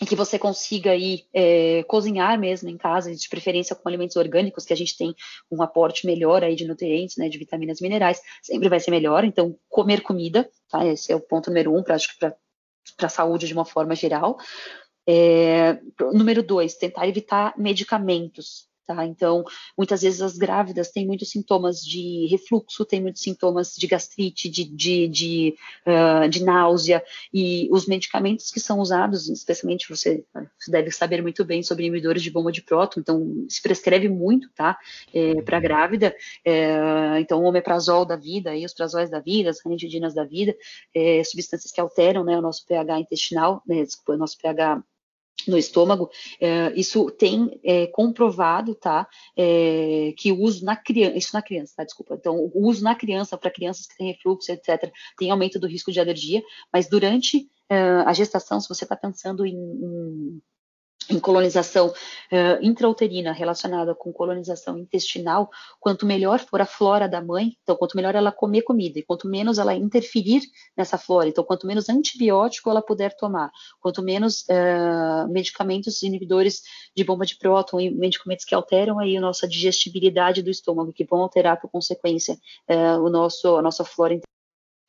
e que você consiga aí é, cozinhar mesmo em casa, de preferência com alimentos orgânicos, que a gente tem um aporte melhor aí de nutrientes, né, de vitaminas minerais, sempre vai ser melhor. Então, comer comida, tá? Esse é o ponto número um, para a saúde de uma forma geral. É, número dois, tentar evitar medicamentos. Tá? Então, muitas vezes as grávidas têm muitos sintomas de refluxo, têm muitos sintomas de gastrite, de, de, de, uh, de náusea, e os medicamentos que são usados, especialmente você, você deve saber muito bem sobre inibidores de bomba de próton, então se prescreve muito, tá, é, para grávida, é, então o omeprazol da vida, e os prazóis da vida, as ranitidinas da vida, é, substâncias que alteram, né, o nosso pH intestinal, né, desculpa, o nosso pH no estômago, é, isso tem é, comprovado, tá, é, que o uso na criança, isso na criança, tá, desculpa, então o uso na criança, para crianças que têm refluxo, etc., tem aumento do risco de alergia, mas durante é, a gestação, se você está pensando em, em em colonização uh, intrauterina relacionada com colonização intestinal, quanto melhor for a flora da mãe, então quanto melhor ela comer comida e quanto menos ela interferir nessa flora, então quanto menos antibiótico ela puder tomar, quanto menos uh, medicamentos inibidores de bomba de próton e medicamentos que alteram aí a nossa digestibilidade do estômago, que vão alterar por consequência uh, o nosso, a nossa flora intestinal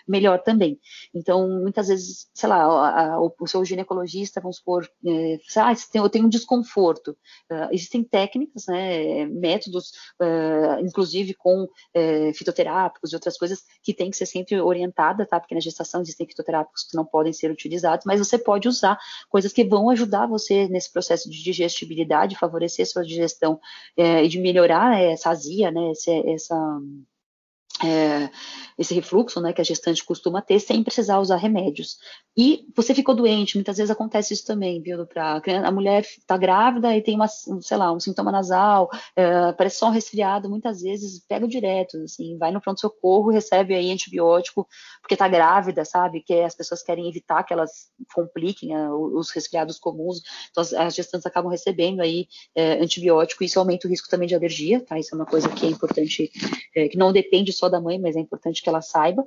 melhor também. Então, muitas vezes, sei lá, a, a, o, seu ginecologista, vamos supor, é, ah, eu tenho um desconforto. Uh, existem técnicas, né, métodos, uh, inclusive com uh, fitoterápicos e outras coisas, que tem que ser sempre orientada, tá? Porque na gestação existem fitoterápicos que não podem ser utilizados, mas você pode usar coisas que vão ajudar você nesse processo de digestibilidade, favorecer sua digestão e de melhorar essa azia, né, essa, essa é, esse refluxo, né, que a gestante costuma ter, sem precisar usar remédios. E você ficou doente, muitas vezes acontece isso também, viu, pra, a mulher está grávida e tem uma, sei lá, um sintoma nasal, é, parece só um resfriado, muitas vezes pega direto, assim, vai no pronto-socorro, recebe aí antibiótico, porque está grávida, sabe, que as pessoas querem evitar que elas compliquem é, os resfriados comuns, então as, as gestantes acabam recebendo aí é, antibiótico, e isso aumenta o risco também de alergia, tá, isso é uma coisa que é importante, é, que não depende só da mãe, mas é importante que ela saiba.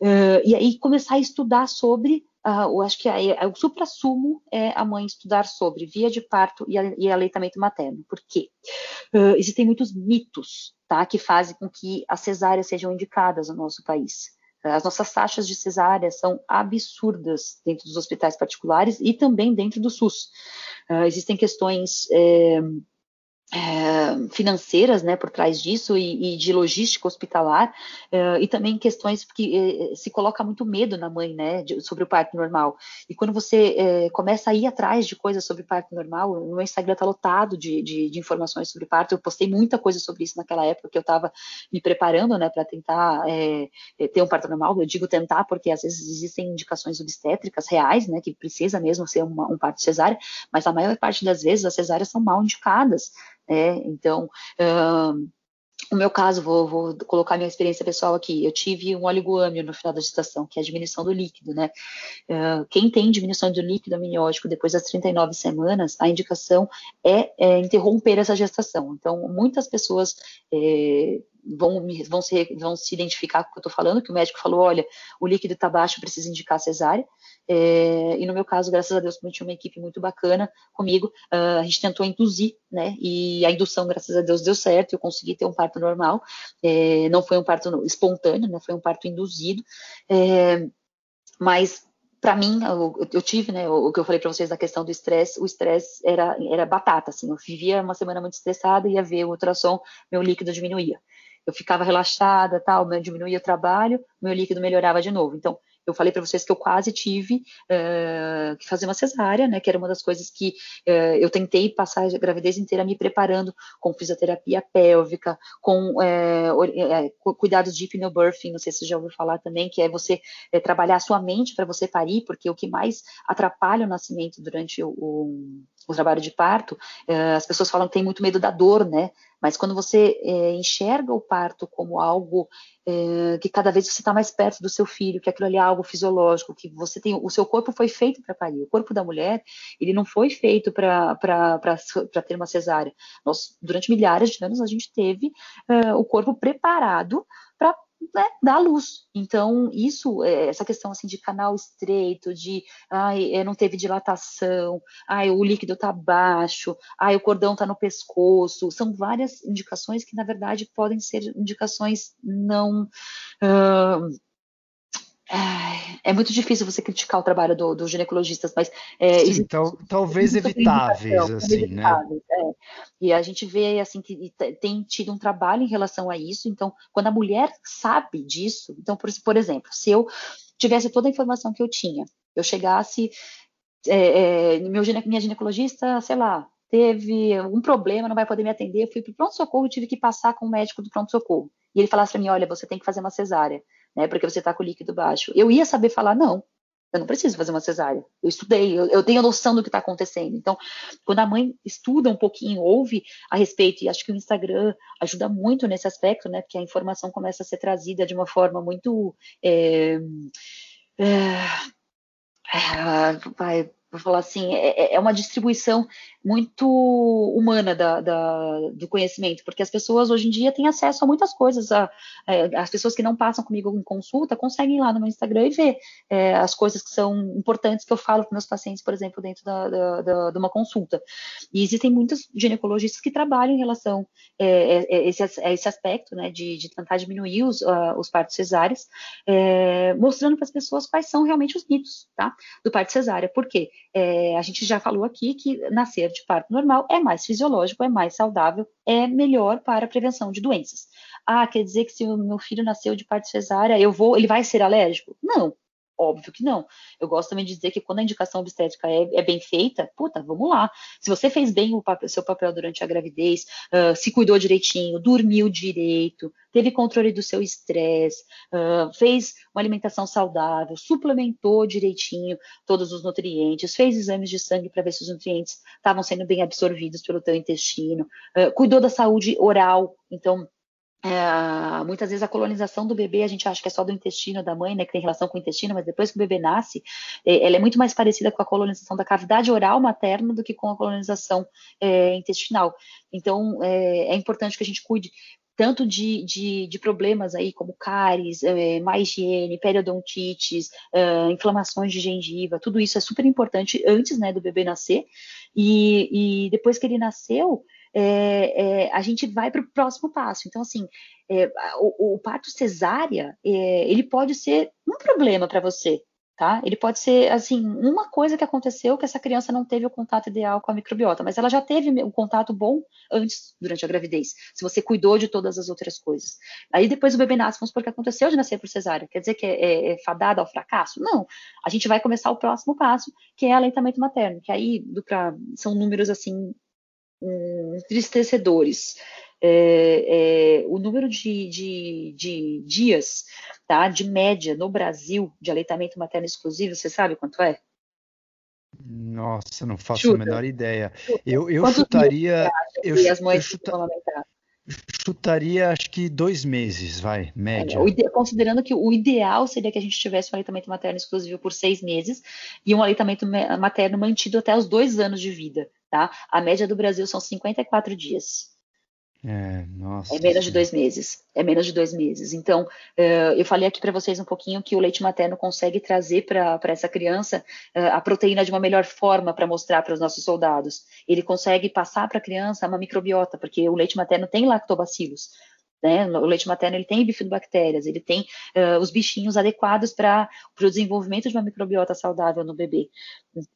Uh, e aí começar a estudar sobre uh, eu acho que a, a, o supra-sumo é a mãe estudar sobre via de parto e, a, e aleitamento materno. Por quê? Uh, existem muitos mitos, tá, que fazem com que as cesáreas sejam indicadas no nosso país. As nossas taxas de cesárea são absurdas dentro dos hospitais particulares e também dentro do SUS. Uh, existem questões financeiras né, por trás disso e, e de logística hospitalar é, e também questões que é, se coloca muito medo na mãe né, de, sobre o parto normal. E quando você é, começa a ir atrás de coisas sobre parto normal, o meu Instagram está lotado de, de, de, informações sobre parto. Eu postei muita coisa sobre isso naquela época que eu estava me preparando né, para tentar é, é, ter um parto normal. Eu digo tentar porque às vezes existem indicações obstétricas reais, né, que precisa mesmo ser uma, um parto cesárea, mas a maior parte das vezes as cesáreas são mal indicadas. Né? Então, uh, o meu caso, vou, vou, colocar minha experiência pessoal aqui. Eu tive um oligoâmio no final da gestação, que é a diminuição do líquido, né? Uh, quem tem diminuição do líquido amniótico depois das 39 semanas, a indicação é, é interromper essa gestação. Então, muitas pessoas é, vão, vão, se, vão se identificar com o que eu estou falando, que o médico falou, olha, o líquido está baixo, precisa indicar cesárea. É, e no meu caso, graças a Deus, como eu tinha uma equipe muito bacana comigo, uh, a gente tentou induzir, né? E a indução, graças a Deus, deu certo, eu consegui ter um parto normal. É, não foi um parto espontâneo, né? Foi um parto induzido. É, mas para mim, eu, eu, tive, né, o, que eu falei para vocês da questão do estresse, o estresse era, era batata, assim, eu vivia uma semana muito estressada, ia ver o ultrassom, meu líquido diminuía. Eu ficava relaxada, tal, diminuía o trabalho, meu líquido melhorava de novo. Então, eu falei para vocês que eu quase tive uh, que fazer uma cesárea, né? Que era uma das coisas que uh, eu tentei passar a gravidez inteira me preparando com fisioterapia pélvica, com uh, cuidados de hypnobirthing, não sei se você já ouviu falar também, que é você trabalhar a sua mente para você parir, porque o que mais atrapalha o nascimento durante o, o trabalho de parto, as pessoas falam que tem muito medo da dor, né? Mas quando você é, enxerga o parto como algo é, que cada vez você está mais perto do seu filho, que aquilo ali é algo fisiológico, que você tem, o seu corpo foi feito para parir. O corpo da mulher, ele não foi feito para ter uma cesárea. Nós, durante milhares de anos, a gente teve uh, o corpo preparado para né, dar luz. Então, isso, é, essa questão assim de canal estreito, de ai, é, não teve dilatação, ai, o líquido está baixo, ai, o cordão está no pescoço, são várias indicações que, na verdade, podem ser indicações não. Uh, é muito difícil você criticar o trabalho dos do ginecologistas, mas é, Sim, tal, talvez evitáveis, assim, né? evitáveis? É. E a gente vê assim que tem tido um trabalho em relação a isso. Então, quando a mulher sabe disso, então, por, por exemplo, se eu tivesse toda a informação que eu tinha, eu chegasse, é, é meu, minha ginecologista, sei lá, teve algum problema, não vai poder me atender, eu fui para o pronto-socorro, tive que passar com o médico do pronto-socorro. E ele falasse para mim, olha, você tem que fazer uma cesárea né? Porque você está com o líquido baixo. Eu ia saber falar, não, eu não preciso fazer uma cesárea. Eu estudei, eu, eu tenho noção do que está acontecendo. Então, quando a mãe estuda um pouquinho, ouve a respeito, e acho que o Instagram ajuda muito nesse aspecto, né? Porque a informação começa a ser trazida de uma forma muito. É, é, é, vou falar assim, é, é, é, uma distribuição muito humana da, da, do conhecimento, porque as pessoas hoje em dia têm acesso a muitas coisas. A, a, as pessoas que não passam comigo em consulta conseguem ir lá no meu Instagram e ver é, as coisas que são importantes que eu falo para meus pacientes, por exemplo, dentro da, de uma consulta. E existem muitos ginecologistas que trabalham em relação a é, é, esse, esse aspecto, né, de, de tentar diminuir os, uh, os partos cesáreos, mostrando para as pessoas quais são realmente os mitos tá, do parto cesárea. Por quê? É, a gente já falou aqui que nascer de parto normal é mais fisiológico, é mais saudável, é melhor para a prevenção de doenças. Ah, quer dizer que se o meu filho nasceu de parto cesárea, eu vou, ele vai ser alérgico? Não, Óbvio que não. Eu gosto também de dizer que quando a indicação obstétrica é, é bem feita, puta, vamos lá. Se você fez bem o papel, seu papel durante a gravidez, uh, se cuidou direitinho, dormiu direito, teve controle do seu estresse, uh, fez uma alimentação saudável, suplementou direitinho todos os nutrientes, fez exames de sangue para ver se os nutrientes estavam sendo bem absorvidos pelo teu intestino, uh, cuidou da saúde oral, então é, muitas vezes a colonização do bebê a gente acha que é só do intestino da mãe, né, que tem relação com o intestino, mas depois que o bebê nasce, é, ela é muito mais parecida com a colonização da cavidade oral materna do que com a colonização é, intestinal. Então, é, é importante que a gente cuide tanto de, de, de problemas aí como cáries, é, má higiene, periodontites, é, inflamações de gengiva, tudo isso é super importante antes né, do bebê nascer. E, e depois que ele nasceu, é, é, a gente vai para o próximo passo. Então, assim, é, o, o, parto cesárea, é, ele pode ser um problema para você, tá? Ele pode ser, assim, uma coisa que aconteceu que essa criança não teve o contato ideal com a microbiota, mas ela já teve um contato bom antes, durante a gravidez, se você cuidou de todas as outras coisas. Aí depois o bebê nasce, vamos supor que aconteceu de nascer por cesárea, quer dizer que é, é, é fadada ao fracasso? Não. A gente vai começar o próximo passo, que é aleitamento materno, que aí do pra, são números, assim, entristecedores. É, é, o número de, de, de, dias, tá, de média no Brasil de aleitamento materno exclusivo, você sabe quanto é? Nossa, não faço Chuta. a menor ideia. Eu, eu chutaria. Eu, eu, chuta, chutaria, acho que dois meses, vai, média. É, considerando que o ideal seria que a gente tivesse um aleitamento materno exclusivo por seis meses e um aleitamento materno mantido até os dois anos de vida tá? A média do Brasil são 54 dias. É, nossa. É menos de dois meses. É menos de dois meses. Então, uh, eu falei aqui para vocês um pouquinho que o leite materno consegue trazer para essa criança uh, a proteína de uma melhor forma para mostrar para os nossos soldados. Ele consegue passar para a criança uma microbiota, porque o leite materno tem lactobacilos. Né? O leite materno ele tem bifidobactérias, ele tem uh, os bichinhos adequados para o desenvolvimento de uma microbiota saudável no bebê.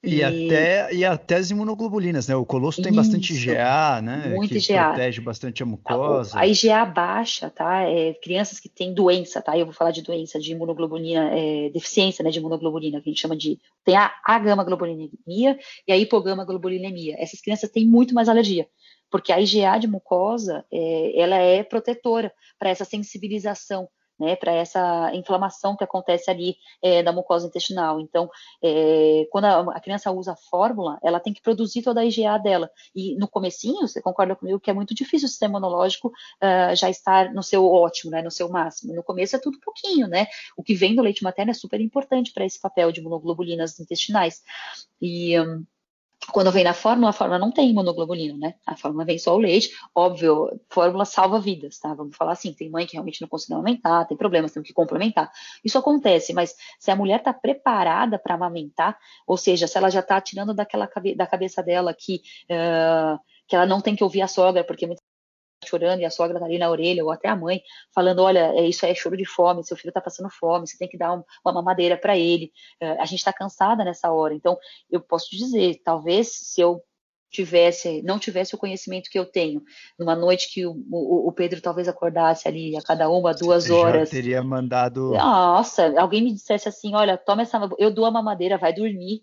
E, e, até, e até as imunoglobulinas, né? O colosso tem bastante IgA, né? Muito que IgA. protege bastante a mucosa. A, a IgA baixa, tá? É, crianças que têm doença, tá? Eu vou falar de doença de imunoglobulina, é, deficiência né, de imunoglobulina, que a gente chama de. Tem a, a gama-globulinemia e a hipogama-globulinemia. Essas crianças têm muito mais alergia porque a IgA de mucosa, é, ela é protetora para essa sensibilização, né, para essa inflamação que acontece ali é, da mucosa intestinal. Então, é, quando a, a, criança usa a fórmula, ela tem que produzir toda a IgA dela. E no comecinho, você concorda comigo que é muito difícil o sistema imunológico uh, já estar no seu ótimo, né, no seu máximo. No começo é tudo pouquinho, né? O que vem do leite materno é super importante para esse papel de imunoglobulinas intestinais. E um, quando vem na fórmula, a fórmula não tem imunoglobulina, né? A fórmula vem só o leite. Óbvio, fórmula salva vidas, tá? Vamos falar assim, tem mãe que realmente não consegue amamentar, tem problemas, tem que complementar. Isso acontece, mas se a mulher está preparada para amamentar, ou seja, se ela já está tirando daquela da cabeça dela que, uh, que ela não tem que ouvir a sogra, porque muitas chorando e a sogra tá ali na orelha, ou até a mãe, falando: olha, é, isso é choro de fome, seu filho tá passando fome, você tem que dar um, uma mamadeira para ele. É, a gente está cansada nessa hora. Então, eu posso dizer, talvez se eu tivesse, não tivesse o conhecimento que eu tenho, numa noite que o, o, o Pedro talvez acordasse ali a cada uma, duas Você horas. Já teria mandado. Nossa, alguém me dissesse assim: olha, toma essa, eu dou a mamadeira, vai dormir,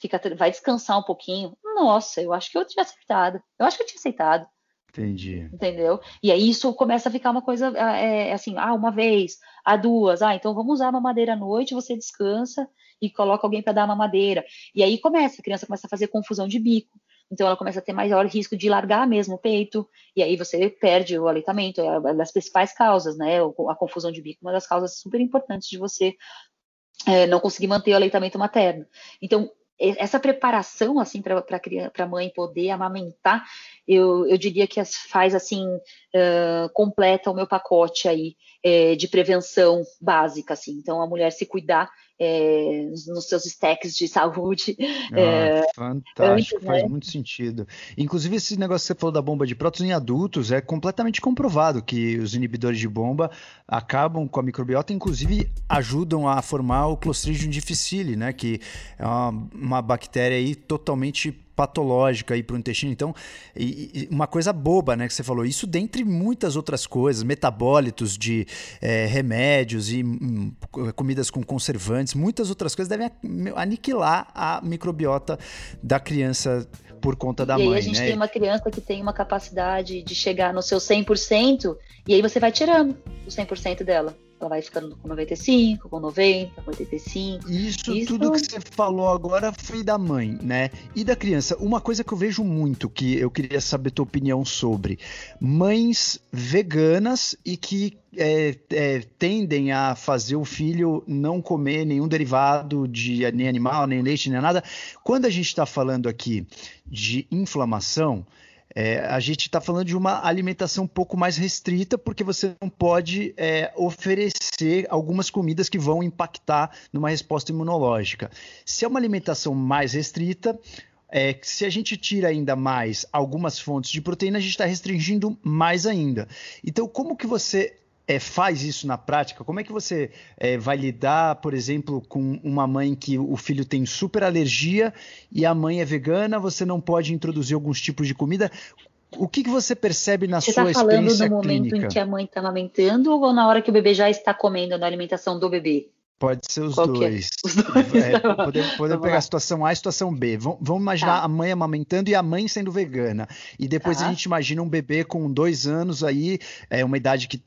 fica, vai descansar um pouquinho. Nossa, eu acho que eu tinha aceitado. Eu acho que eu tinha aceitado. Entendi. Entendeu? E aí isso começa a ficar uma coisa ah, é, assim, ah, uma vez, a duas, ah, então vamos usar a mamadeira à noite, você descansa e coloca alguém para dar a mamadeira. E aí começa, a criança começa a fazer confusão de bico. Então ela começa a ter maior risco de largar mesmo o peito, e aí você perde o aleitamento, é uma das principais causas, né? A confusão de bico, uma das causas super importantes de você é, não conseguir manter o aleitamento materno. Então, essa preparação assim para a mãe poder amamentar, eu, eu diria que faz assim uh, completa o meu pacote aí é, de prevenção básica assim. Então a mulher se cuidar é, nos seus stacks de saúde. Ah, é, fantástico, antes, faz né? muito sentido. Inclusive, esse negócio que você falou da bomba de prótons em adultos é completamente comprovado que os inibidores de bomba acabam com a microbiota, inclusive ajudam a formar o Clostridium difficile, né? Que é uma, uma bactéria aí totalmente patológica aí para o intestino. Então, e, e uma coisa boba, né, que você falou, isso dentre muitas outras coisas, metabólitos de é, remédios e hum, comidas com conservantes, muitas outras coisas devem aniquilar a microbiota da criança por conta da e mãe. E aí a gente né? tem uma criança que tem uma capacidade de chegar no seu 100%, e aí você vai tirando o 100% dela ela vai ficando com 95, com 90, com 85. Isso, Isso, tudo que você falou agora foi da mãe, né? E da criança. Uma coisa que eu vejo muito, que eu queria saber tua opinião sobre. Mães veganas e que é, é, tendem a fazer o filho não comer nenhum derivado de nem animal, nem leite, nem nada. Quando a gente está falando aqui de inflamação, É, a gente está falando de uma alimentação um pouco mais restrita, porque você não pode é, oferecer algumas comidas que vão impactar numa resposta imunológica. Se é uma alimentação mais restrita, é, se a gente tira ainda mais algumas fontes de proteína, a gente está restringindo mais ainda. Então, como que você é, faz isso na prática? Como é que você é, vai lidar, por exemplo, com uma mãe que o filho tem super alergia e a mãe é vegana, você não pode introduzir alguns tipos de comida? O que, que você percebe na você sua tá experiência clínica? Você está falando no momento em que a mãe está amamentando ou na hora que o bebê já está comendo na alimentação do bebê? Pode ser os Qual é? dois. Os dois, É, tá podemos podemos Vamos pegar lá. a situação A e a situação B. Vamos, vamos imaginar Tá. a mãe amamentando e a mãe sendo vegana. E depois Tá. a gente imagina um bebê com dois anos aí, é uma idade que,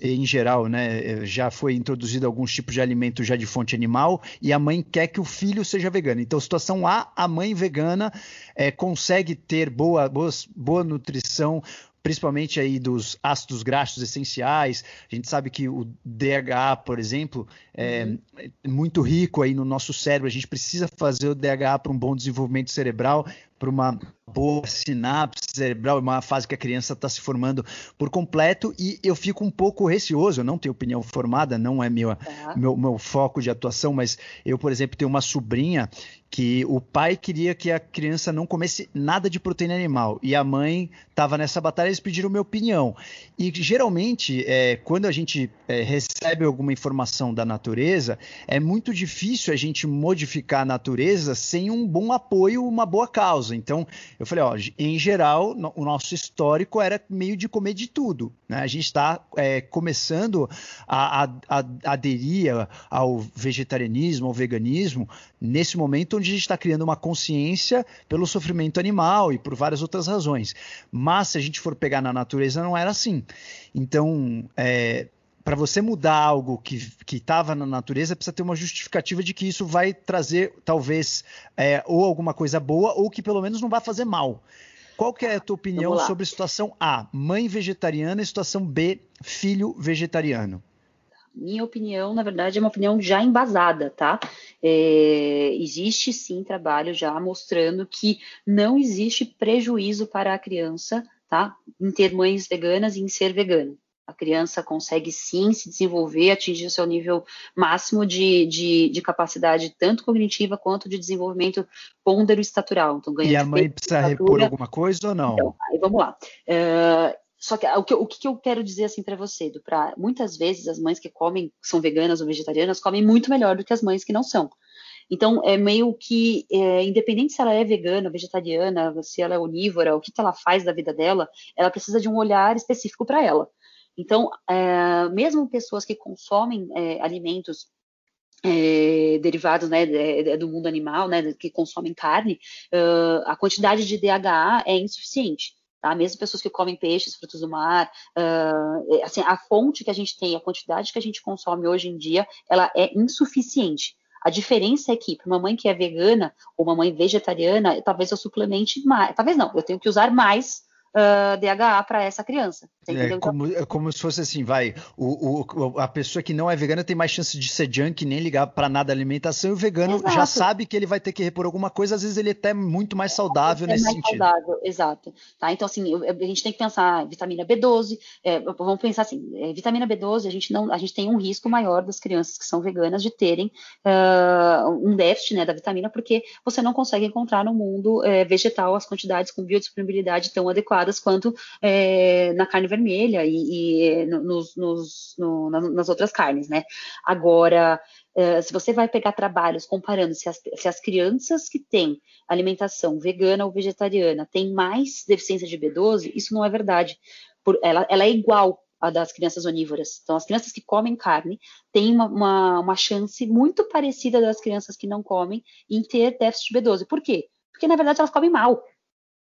em geral, né, é, já foi introduzido alguns tipos de alimento já de fonte animal, e a mãe quer que o filho seja vegano. Então, situação A, a mãe vegana é, consegue ter boa, boas, boa nutrição principalmente aí dos ácidos graxos essenciais. A gente sabe que o DHA, por exemplo, é é muito rico aí no nosso cérebro. A gente precisa fazer o DHA para um bom desenvolvimento cerebral, para uma boa sinapse cerebral, uma fase que a criança está se formando por completo. E eu fico um pouco receoso, eu não tenho opinião formada, não é meu, Tá. meu, meu foco de atuação, mas eu, por exemplo, tenho uma sobrinha que o pai queria que a criança não comesse nada de proteína animal e a mãe estava nessa batalha, eles pediram minha opinião. E geralmente, é, quando a gente é, recebe alguma informação da natureza, é muito difícil a gente modificar a natureza sem um bom apoio, uma boa causa. Então, eu falei, ó, em geral, no- o nosso histórico era meio de comer de tudo. Né? A gente está começando a, a- a- aderir ao vegetarianismo, ao veganismo, nesse momento onde a gente está criando uma consciência pelo sofrimento animal e por várias outras razões. Mas se a gente for pegar na natureza, não era assim. Então, é, para você mudar algo que estava na natureza, precisa ter uma justificativa de que isso vai trazer, talvez, é, ou alguma coisa boa, ou que pelo menos não vai fazer mal. Qual que é a tua opinião sobre a situação A, mãe vegetariana, e situação B, filho vegetariano? Minha opinião, na verdade, é uma opinião já embasada, tá? É, existe sim trabalho já mostrando que não existe prejuízo para a criança, tá? Em ter mães veganas e em ser vegana. A criança consegue sim se desenvolver, atingir o seu nível máximo de, de, de capacidade, tanto cognitiva quanto de desenvolvimento pôndero-estatural. Então, ganha E a mãe precisa repor alguma coisa ou não? então, aí vamos lá. É, só que o que, eu- o que eu quero dizer assim para você, do pra, muitas vezes as mães que comem, que são veganas ou vegetarianas, comem muito melhor do que as mães que não são. Então, é meio que, é, independente se ela é vegana, vegetariana, se ela é onívora, o que, que ela faz da vida dela, ela precisa de um olhar específico para ela. Então, é, mesmo pessoas que consomem é, alimentos é, derivados né, de- do mundo animal, né, que consomem carne, ah, a quantidade de DHA é insuficiente. Tá? Mesmo pessoas que comem peixes, frutos do mar, é, assim, a fonte que a gente tem, a quantidade que a gente consome hoje em dia, ela é insuficiente. A diferença é que para uma mãe que é vegana ou uma mãe vegetariana, talvez eu suplemente mais, talvez não, eu tenho que usar mais ah, DHA para essa criança. É como, é como se fosse assim, vai. O, o- a pessoa que não é vegana tem mais chance de ser junk, nem ligar para nada a alimentação, e o vegano já Exato. sabe que ele vai ter que repor alguma coisa, às vezes ele é até muito mais saudável é nesse mais sentido. saudável, exato. Tá? Então, assim, a gente tem que pensar em vitamina B12, é, vamos pensar assim, é, vitamina B12, a gente não, a gente tem um risco maior das crianças que são veganas de terem ah, um déficit né, da vitamina, porque você não consegue encontrar no mundo é, vegetal as quantidades com biodisponibilidade tão adequadas quanto é, na carne vermelha e, e, é, no- nos, nos- no- nas, outras carnes, né? Agora, eh, se você vai pegar trabalhos comparando se as, se as crianças que têm alimentação vegana ou vegetariana têm mais deficiência de B12, isso não é verdade. Por- ela, ela é igual à das crianças onívoras. Então, as crianças que comem carne têm uma, uma, uma chance muito parecida das crianças que não comem em ter déficit de B12. Por quê? Porque, na verdade, elas comem mal.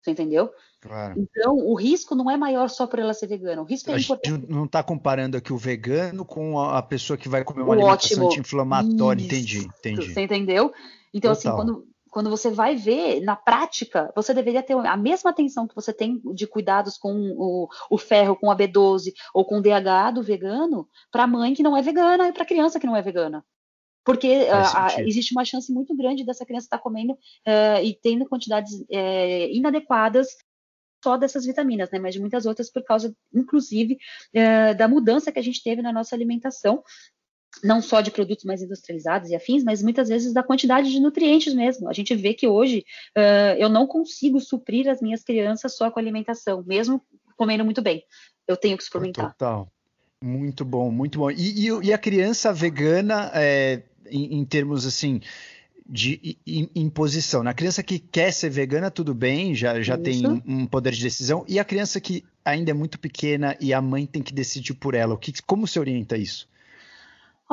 Você entendeu? Claro. Então, o risco não é maior só por ela ser vegana. O risco é A gente importante. não está comparando aqui o vegano com a pessoa que vai comer uma O alimentação anti-inflamatória. Entendi, entendi. Você entendeu? Então, assim, Total. quando, quando você vai ver, na prática, você deveria ter a mesma atenção que você tem de cuidados com o, o ferro, com a B12 ou com o DHA do vegano, para a mãe que não é vegana e para a criança que não é vegana. Porque ah, ah, existe uma chance muito grande dessa criança estar comendo eh, e tendo quantidades eh, inadequadas só dessas vitaminas, né, mas de muitas outras por causa, inclusive, é, da mudança que a gente teve na nossa alimentação não só de produtos mais industrializados e afins, mas muitas vezes da quantidade de nutrientes mesmo. A gente vê que hoje uh, eu não consigo suprir as minhas crianças só com alimentação, mesmo comendo muito bem. Eu tenho que suplementar. Total. Muito bom, muito bom. E, e, e a criança vegana, é, em, em, termos assim de imposição, na criança que quer ser vegana, tudo bem, já, já tem um, um, poder de decisão. E a criança que ainda é muito pequena e a mãe tem que decidir por ela, o que, como se orienta isso?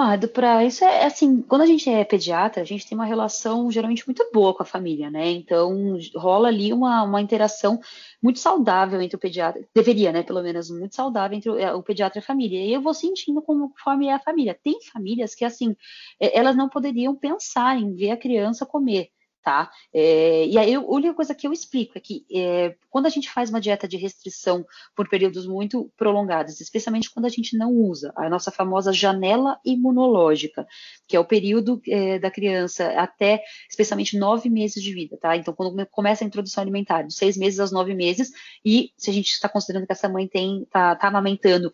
Ah, para isso é assim, quando a gente é pediatra, a gente tem uma relação geralmente muito boa com a família, né? Então rola ali uma, uma interação muito saudável entre o pediatra, deveria, né? Pelo menos muito saudável entre o, é, o pediatra e a família. E eu vou sentindo conforme é a família. Tem famílias que assim, é, elas não poderiam pensar em ver a criança comer tá? É, e aí, a única coisa que eu explico é que é, quando a gente faz uma dieta de restrição por períodos muito prolongados, especialmente quando a gente não usa a nossa famosa janela imunológica, que é o período é, da criança até, especialmente, nove meses de vida, tá? Então, quando começa a introdução alimentar, de seis meses aos nove meses, e se a gente está considerando que essa mãe tem, tá, tá amamentando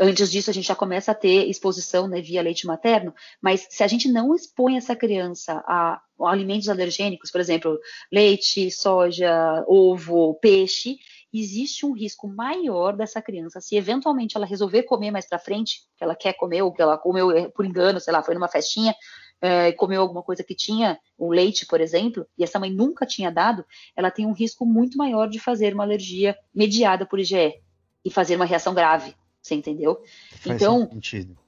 antes disso, a gente já começa a ter exposição né, via leite materno, mas se a gente não expõe essa criança a, a alimentos alergênicos, por exemplo, leite, soja, ovo, peixe, existe um risco maior dessa criança, se eventualmente ela resolver comer mais para frente, que ela quer comer, ou que ela comeu é, por engano, sei lá, foi numa festinha, é, comeu alguma coisa que tinha o leite, por exemplo, e essa mãe nunca tinha dado, ela tem um risco muito maior de fazer uma alergia mediada por IgE e fazer uma reação grave. Você entendeu? Faz então.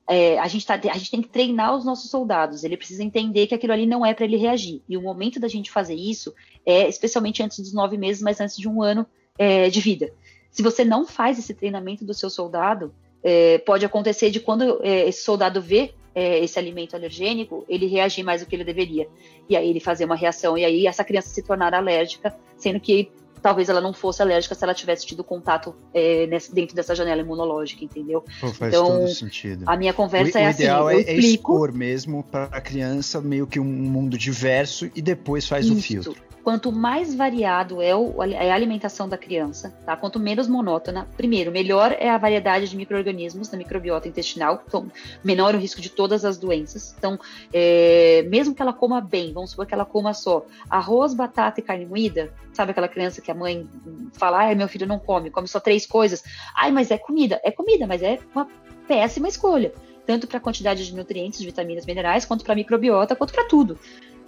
É, a, gente tá, a gente tem que treinar os nossos soldados. Ele precisa entender que aquilo ali não é para ele reagir. E o momento da gente fazer isso é especialmente antes dos nove meses, mas antes de um ano é, de vida. Se você não faz esse treinamento do seu soldado, é, pode acontecer de quando é, esse soldado vê é, esse alimento alergênico, ele reagir mais do que ele deveria. E aí ele fazer uma reação, e aí essa criança se tornar alérgica, sendo que talvez ela não fosse alérgica se ela tivesse tido contato é, nesse, dentro dessa janela imunológica, entendeu? Pô, faz então, todo sentido. A minha conversa o, é o assim, ideal eu é, explico... é expor mesmo para a criança meio que um mundo diverso e depois faz Isso. o filtro quanto mais variado é, o, é, a alimentação da criança, tá? Quanto menos monótona, primeiro, melhor é a variedade de micro-organismos na microbiota intestinal, então, menor o risco de todas as doenças. Então, é, mesmo que ela coma bem, vamos supor que ela coma só arroz, batata e carne moída, sabe aquela criança que a mãe fala, meu filho não come, come só três coisas. Ai, mas é comida. É comida, mas é uma péssima escolha tanto para a quantidade de nutrientes, de vitaminas, minerais, quanto para a microbiota, quanto para tudo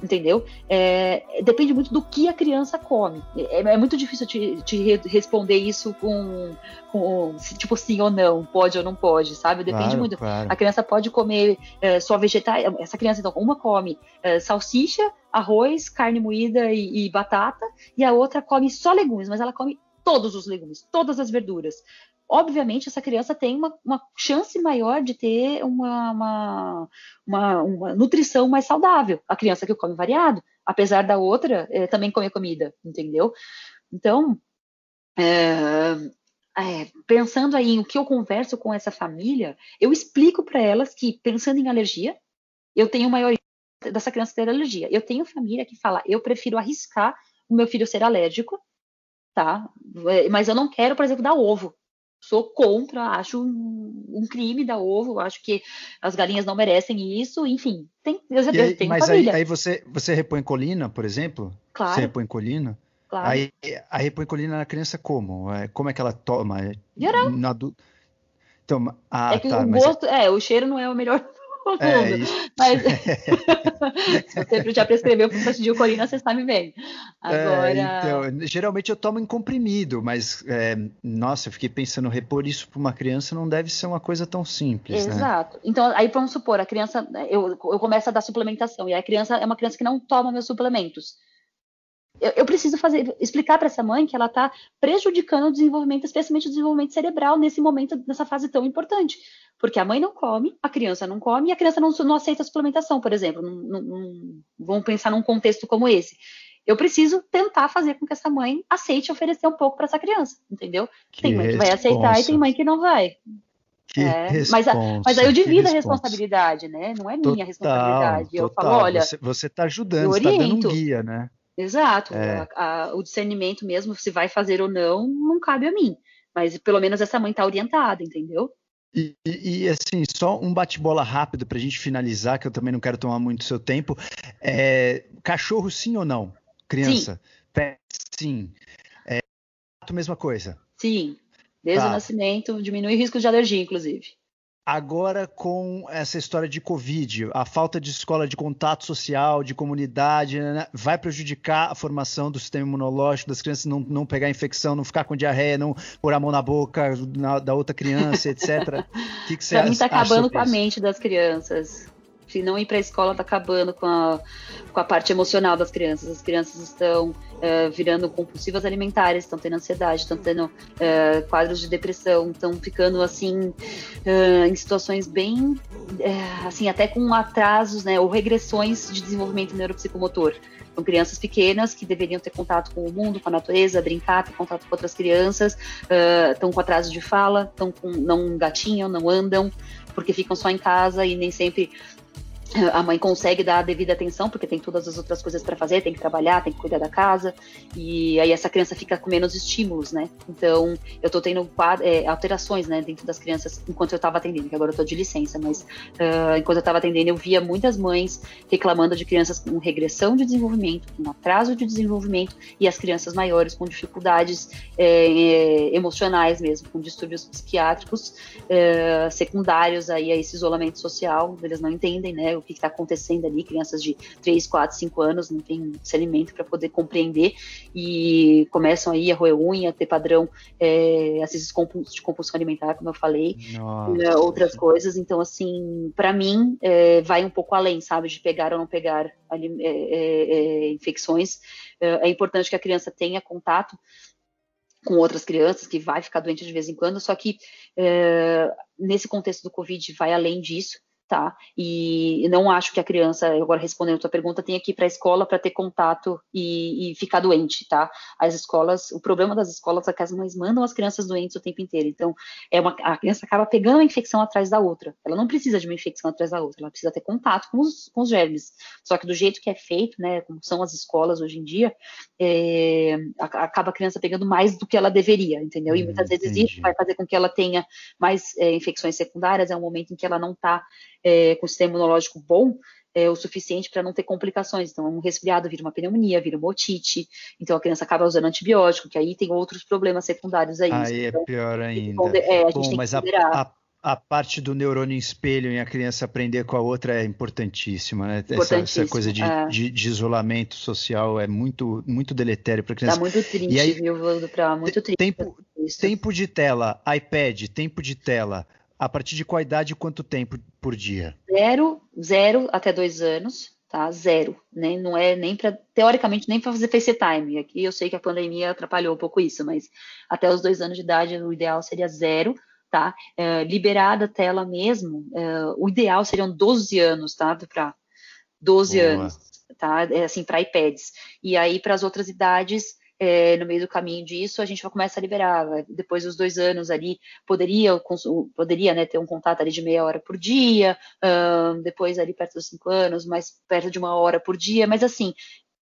entendeu? É, depende muito do que a criança come. É, é muito difícil te, te, responder isso com, com, tipo sim ou não, pode ou não pode, sabe? Depende claro, muito. Claro. A criança pode comer é, só vegetais. Essa criança, então, uma come é, salsicha, arroz, carne moída e, e batata, e a outra come só legumes, mas ela come todos os legumes, todas as verduras obviamente essa criança tem uma, uma chance maior de ter uma, uma, uma, uma, nutrição mais saudável. A criança que come variado, apesar da outra é, também comer comida, entendeu? Então, é, é, pensando aí em o que eu converso com essa família, eu explico para elas que, pensando em alergia, eu tenho maior dessa criança ter alergia. Eu tenho família que fala, eu prefiro arriscar o meu filho ser alérgico, tá? É, mas eu não quero, por exemplo, dar ovo sou contra, acho um, um, crime dar ovo, acho que as galinhas não merecem isso, enfim, tem, eu já aí, tenho mas família. Aí, aí, você, você repõe colina, por exemplo? Claro. Você repõe colina? Claro. Aí, a repõe colina na criança como? É, como é que ela toma? Geral. Na adu... então, ah, é que tá, o mas... gosto, é, o cheiro não é o melhor é, isso. Mas se você já prescreveu colina, você sabe bem. Agora. É, então, geralmente eu tomo em comprimido, mas é, nossa, eu fiquei pensando, repor isso para uma criança não deve ser uma coisa tão simples. Né? Exato. Né? Então, aí vamos supor, a criança, eu, eu começo a dar suplementação, e a criança é uma criança que não toma meus suplementos eu, eu preciso fazer, explicar para essa mãe que ela está prejudicando o desenvolvimento, especialmente o desenvolvimento cerebral nesse momento, nessa fase tão importante. Porque a mãe não come, a criança não come e a criança não, não aceita a suplementação, por exemplo. Não, não, vamos pensar num contexto como esse. Eu preciso tentar fazer com que essa mãe aceite oferecer um pouco para essa criança, entendeu? Que tem mãe que vai aceitar e tem mãe que não vai. É, mas, mas, aí eu divido a responsabilidade, né? Não é minha total, responsabilidade. Eu total. falo, olha. Você está ajudando, você está dando um guia, né? Exato. É. A, a, o discernimento mesmo, se vai fazer ou não, não cabe a mim. Mas pelo menos essa mãe está orientada, entendeu? E, e, assim, só um bate-bola rápido para a gente finalizar, que eu também não quero tomar muito seu tempo. É, cachorro sim ou não? Criança? Sim. Pé, sim. É, mesma coisa? Sim. Desde tá. o nascimento, diminui risco de alergia, inclusive. Agora, com essa história de Covid, a falta de escola de contato social, de comunidade, né, né vai prejudicar a formação do sistema imunológico das crianças, não, não pegar infecção, não ficar com diarreia, não pôr a mão na boca na, da outra criança, etc. O que, que você Para mim, está acabando com a mente das crianças se não ir para a escola está acabando com a, com a parte emocional das crianças. As crianças estão uh, virando compulsivas alimentares, estão tendo ansiedade, estão tendo uh, quadros de depressão, estão ficando assim uh, em situações bem assim até com atrasos, né, ou regressões de desenvolvimento neuropsicomotor. São crianças pequenas que deveriam ter contato com o mundo, com a natureza, brincar, ter contato com outras crianças, estão com atraso de fala, estão com não gatinham, não andam, porque ficam só em casa e nem sempre a mãe consegue dar a devida atenção, porque tem todas as outras coisas para fazer, tem que trabalhar, tem que cuidar da casa, e aí essa criança fica com menos estímulos, né? Então, eu tô tendo é, alterações, né, dentro das crianças enquanto eu estava atendendo, que agora eu tô de licença, mas uh, enquanto eu estava atendendo, eu via muitas mães reclamando de crianças com regressão de desenvolvimento, com atraso de desenvolvimento, e as crianças maiores com dificuldades é, é, emocionais mesmo, com distúrbios psiquiátricos é, secundários aí a esse isolamento social, eles não entendem, né? O que está acontecendo ali, crianças de 3, 4, 5 anos não têm alimento para poder compreender e começam aí a roer unha, a ter padrão, é, às vezes de compulsão alimentar, como eu falei, Nossa, outras coisas. Então, assim, para mim, é, vai um pouco além, sabe, de pegar ou não pegar ali, é, é, é infecções. É, é importante que a criança tenha contato com outras crianças, que vai ficar doente de vez em quando, só que é, nesse contexto do Covid vai além disso, tá? E não acho que a criança, agora respondendo a tua pergunta, tenha que ir para a escola para ter contato e, e, ficar doente, tá? As escolas, o problema das escolas é que as mães mandam as crianças doentes o tempo inteiro. Então, é uma, a criança acaba pegando a infecção atrás da outra. Ela não precisa de uma infecção atrás da outra, ela precisa ter contato com os, com os germes. Só que do jeito que é feito, né, como são as escolas hoje em dia, é, acaba a criança pegando mais do que ela deveria, entendeu? E muitas hum, vezes entendi. isso vai fazer com que ela tenha mais é, infecções secundárias, é um momento em que ela não está é, com o sistema imunológico bom, é, o suficiente para não ter complicações. Então, um resfriado vira uma pneumonia, vira uma otite, então a criança acaba usando antibiótico, que aí tem outros problemas secundários aí. Aí então, é pior ainda. É, a Bom, mas a, a, a, parte do neurônio espelho em a criança aprender com a outra é importantíssima, né? Essa, essa, coisa de, é. de, de, isolamento social é muito, muito deletério para a criança. Tá muito triste, aí, viu, Pra, muito triste. Tempo, tempo de tela, iPad, tempo de tela a partir de qual idade e quanto tempo por dia? Zero, zero até dois anos, tá? Zero, né? Não é nem para, teoricamente, nem para fazer FaceTime. Aqui eu sei que a pandemia atrapalhou um pouco isso, mas até os dois anos de idade o ideal seria zero, tá? É, liberada a tela mesmo, é, o ideal seriam 12 anos, tá? Para 12 Boa. anos, tá? É, assim, para iPads. E aí, para as outras idades, é, no meio do caminho disso, a gente vai começar a liberar. Depois dos dois anos ali, poderia, poderia né, ter um contato ali de meia hora por dia, depois ali perto dos cinco anos, mais perto de uma hora por dia, mas assim,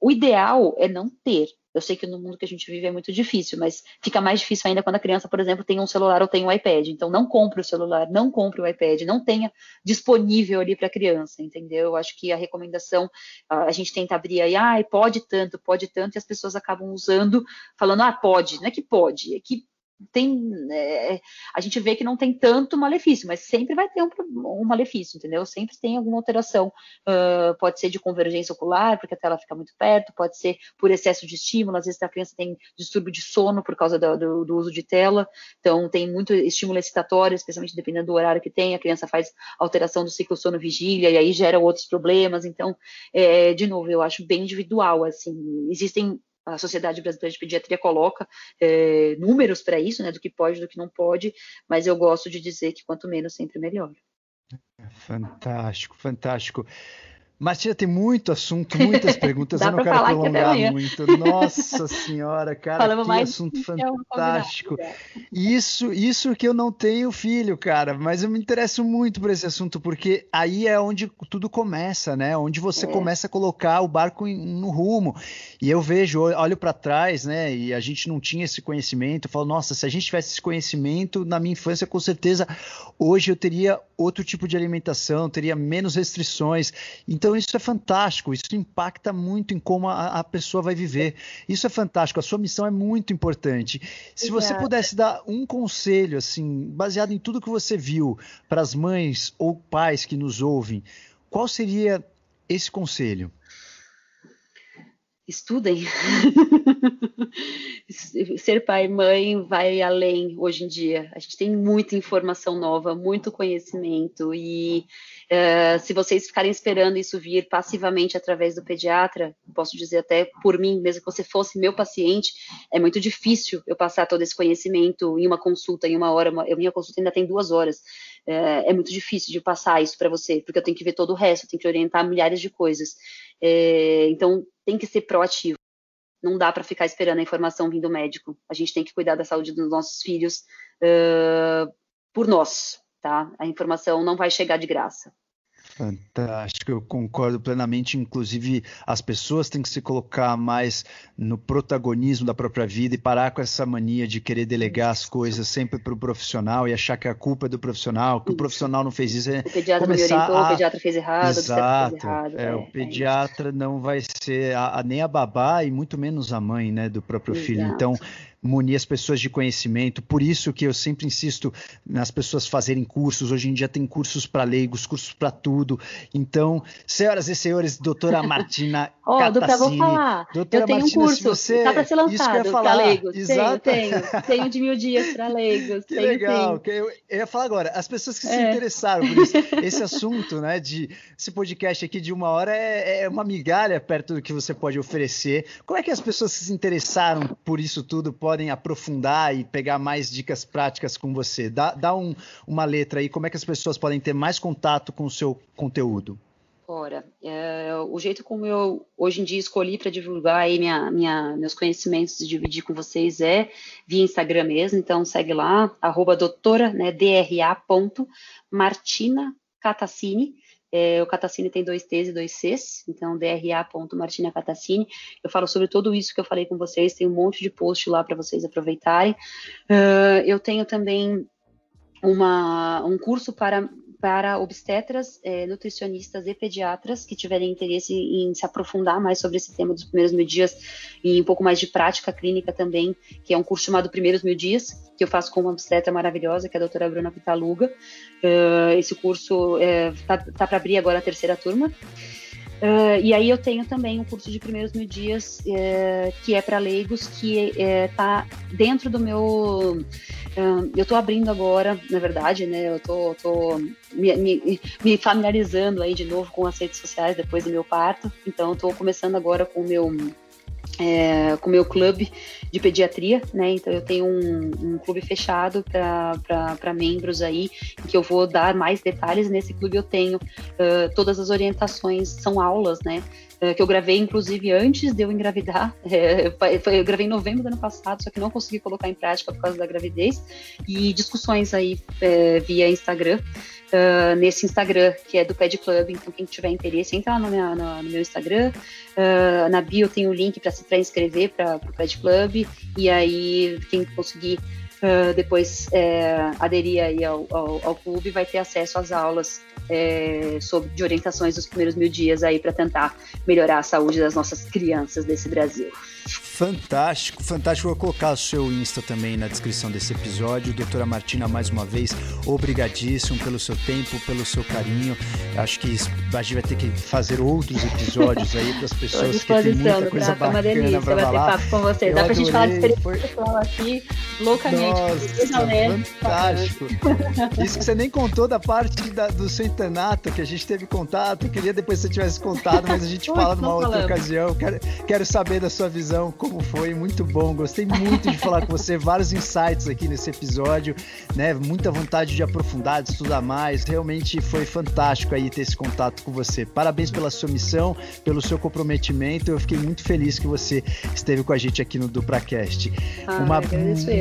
o ideal é não ter, eu sei que no mundo que a gente vive é muito difícil, mas fica mais difícil ainda quando a criança, por exemplo, tem um celular ou tem um iPad. Então, não compre o celular, não compre o iPad, não tenha disponível ali para a criança, entendeu? Eu acho que a recomendação, a gente tenta abrir aí, ah, pode tanto, pode tanto, e as pessoas acabam usando, falando, ah, pode. Não é que pode, é que tem é, a gente vê que não tem tanto malefício, mas sempre vai ter um, um malefício, entendeu? Sempre tem alguma alteração. Uh, pode ser de convergência ocular, porque a tela fica muito perto, pode ser por excesso de estímulo, às vezes a criança tem distúrbio de sono por causa do, do, do uso de tela, então tem muito estímulo excitatório, especialmente dependendo do horário que tem, a criança faz alteração do ciclo sono-vigília, e aí gera outros problemas, então, é, de novo, eu acho bem individual, assim, existem a Sociedade Brasileira de Pediatria coloca é, números para isso, né, do que pode, do que não pode, mas eu gosto de dizer que quanto menos sempre melhor. Fantástico, fantástico. Martina, tem muito assunto, muitas perguntas. eu não quero prolongar muito. Nossa senhora, cara, Falamos que assunto fantástico. Isso, isso que eu não tenho filho, cara, mas eu me interesso muito por esse assunto, porque aí é onde tudo começa, né? Onde você é. começa a colocar o barco no rumo. E eu vejo, olho para trás, né? E a gente não tinha esse conhecimento. Eu falo, nossa, se a gente tivesse esse conhecimento na minha infância, com certeza hoje eu teria outro tipo de alimentação, teria menos restrições. Então, então isso é fantástico, isso impacta muito em como a, a pessoa vai viver. Isso é fantástico, a sua missão é muito importante. Se Exato. você pudesse dar um conselho, assim, baseado em tudo que você viu, para as mães ou pais que nos ouvem, qual seria esse conselho? Estudem. Ser pai e mãe vai além hoje em dia. A gente tem muita informação nova, muito conhecimento e uh, se vocês ficarem esperando isso vir passivamente através do pediatra, posso dizer até por mim, mesmo que você fosse meu paciente, é muito difícil eu passar todo esse conhecimento em uma consulta, em uma hora. Uma, minha consulta ainda tem duas horas. É, é muito difícil de passar isso para você, porque eu tenho que ver todo o resto, eu tenho que orientar milhares de coisas. É, então, tem que ser proativo. Não dá para ficar esperando a informação vindo do médico. A gente tem que cuidar da saúde dos nossos filhos uh, por nós, tá? A informação não vai chegar de graça. Fantástico, eu concordo plenamente. Inclusive, as pessoas têm que se colocar mais no protagonismo da própria vida e parar com essa mania de querer delegar as coisas sempre para o profissional e achar que a culpa é do profissional, que isso. o profissional não fez isso. É o pediatra começar me orientou, a... o pediatra fez errado, Exato. Fez errado. É, é, o pediatra é não vai ser a, a, nem a babá e muito menos a mãe né, do próprio Exato. filho. Então, munir as pessoas de conhecimento. Por isso que eu sempre insisto nas pessoas fazerem cursos. Hoje em dia tem cursos para leigos, cursos para tudo. Então, senhoras e senhores, doutora Martina oh, doutora, vou falar. Doutora eu tenho Martina, um curso, você... tá para ser lançado para leigos. Exato. Tenho, tenho. Tenho de mil dias para leigos. Que tenho, legal. Que eu, eu, ia falar agora, as pessoas que é. se interessaram por isso, esse assunto, né, de esse podcast aqui de uma hora é, é uma migalha perto do que você pode oferecer. Como é que as pessoas que se interessaram por isso tudo podem aprofundar e pegar mais dicas práticas com você? Dá, dá um, uma letra aí, como é que as pessoas podem ter mais contato com o seu conteúdo? Ora, é, o jeito como eu hoje em dia escolhi para divulgar aí minha, minha, meus conhecimentos e dividir com vocês é via Instagram mesmo, então segue lá, arroba doutora, né, dra Martina Catacini, é, o Catacini tem dois T's e dois C's, então dra.martina Catacini. Eu falo sobre tudo isso que eu falei com vocês, tem um monte de post lá para vocês aproveitarem. Uh, eu tenho também uma, um curso para para obstetras, é, nutricionistas e pediatras que tiverem interesse em se aprofundar mais sobre esse tema dos primeiros mil dias e um pouco mais de prática clínica também, que é um curso chamado Primeiros Mil Dias, que eu faço com uma obstetra maravilhosa, que é a doutora Bruna Pitaluga. Uh, esse curso está é, tá para abrir agora a terceira turma. Uh, e aí eu tenho também um curso de primeiros mil dias uh, que é para leigos que está uh, dentro do meu eu estou abrindo agora na verdade né eu tô, tô me, me, me, familiarizando aí de novo com as redes sociais depois do meu parto. Então estou começando agora com o meu é, com o meu clube de pediatria, né? Então eu tenho um, um clube fechado para membros aí, que eu vou dar mais detalhes. Nesse clube eu tenho uh, todas as orientações, são aulas, né? Uh, que eu gravei, inclusive, antes de eu engravidar. É, eu gravei em novembro do ano passado, só que não consegui colocar em prática por causa da gravidez. E discussões aí é, via Instagram uh, nesse Instagram, que é do Ped Club. Então, quem tiver interesse, entra lá no, minha, no, no meu Instagram. Uh, na bio tem o link para se inscrever para o Ped Club. E aí, quem conseguir uh, depois é, aderir aí ao, ao, ao, clube vai ter acesso às aulas é, sobre, de orientações dos primeiros mil dias aí para tentar melhorar a saúde das nossas crianças desse Brasil. Fantástico, fantástico. Vou colocar o seu Insta também na descrição desse episódio. Doutora Martina, mais uma vez, obrigadíssimo pelo seu tempo, pelo seu carinho. Acho que a gente vai ter que fazer outros episódios aí para as pessoas que tem muita coisa pra, bacana para falar. papo com você. Dá para a gente falar de experiência Foi... pessoal aqui loucamente. Nossa, fantástico. Isso que você nem contou da parte da, do seu Tanato, que a gente teve contato. Eu queria depois que você tivesse contado, mas a gente fala numa outra falando. ocasião. Quero, quero saber da sua visão, como foi. Muito bom. Gostei muito de falar com você. Vários insights aqui nesse episódio, né? Muita vontade de aprofundar, de estudar mais. Realmente foi fantástico aí ter esse contato com você. Parabéns pela sua missão, pelo seu comprometimento. Eu fiquei muito feliz que você esteve com a gente aqui no DupraCast. Ah, uma,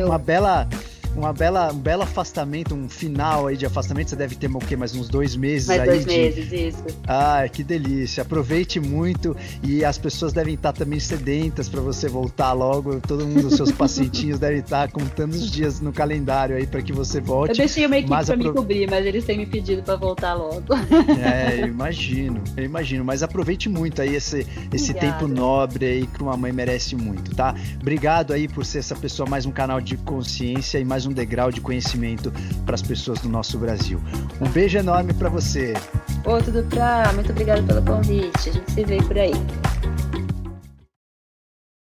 uma bela uma bela, um belo afastamento, um final aí de afastamento. Você deve ter o quê? Mais uns dois meses mais aí. dois de... meses, isso. Ah, que delícia. Aproveite muito e as pessoas devem estar também sedentas para você voltar logo. Todo mundo, os seus pacientinhos devem estar contando os dias no calendário aí para que você volte. Eu deixei uma equipe para apro... me cobrir, mas eles têm me pedido para voltar logo. É, eu imagino, eu imagino. Mas aproveite muito aí esse, esse tempo nobre aí que uma mãe merece muito, tá? Obrigado aí por ser essa pessoa mais um canal de consciência e um degrau de conhecimento para as pessoas do nosso Brasil. Um beijo enorme para você. Ô, tudo pra. Muito obrigada pelo convite. A gente se vê por aí.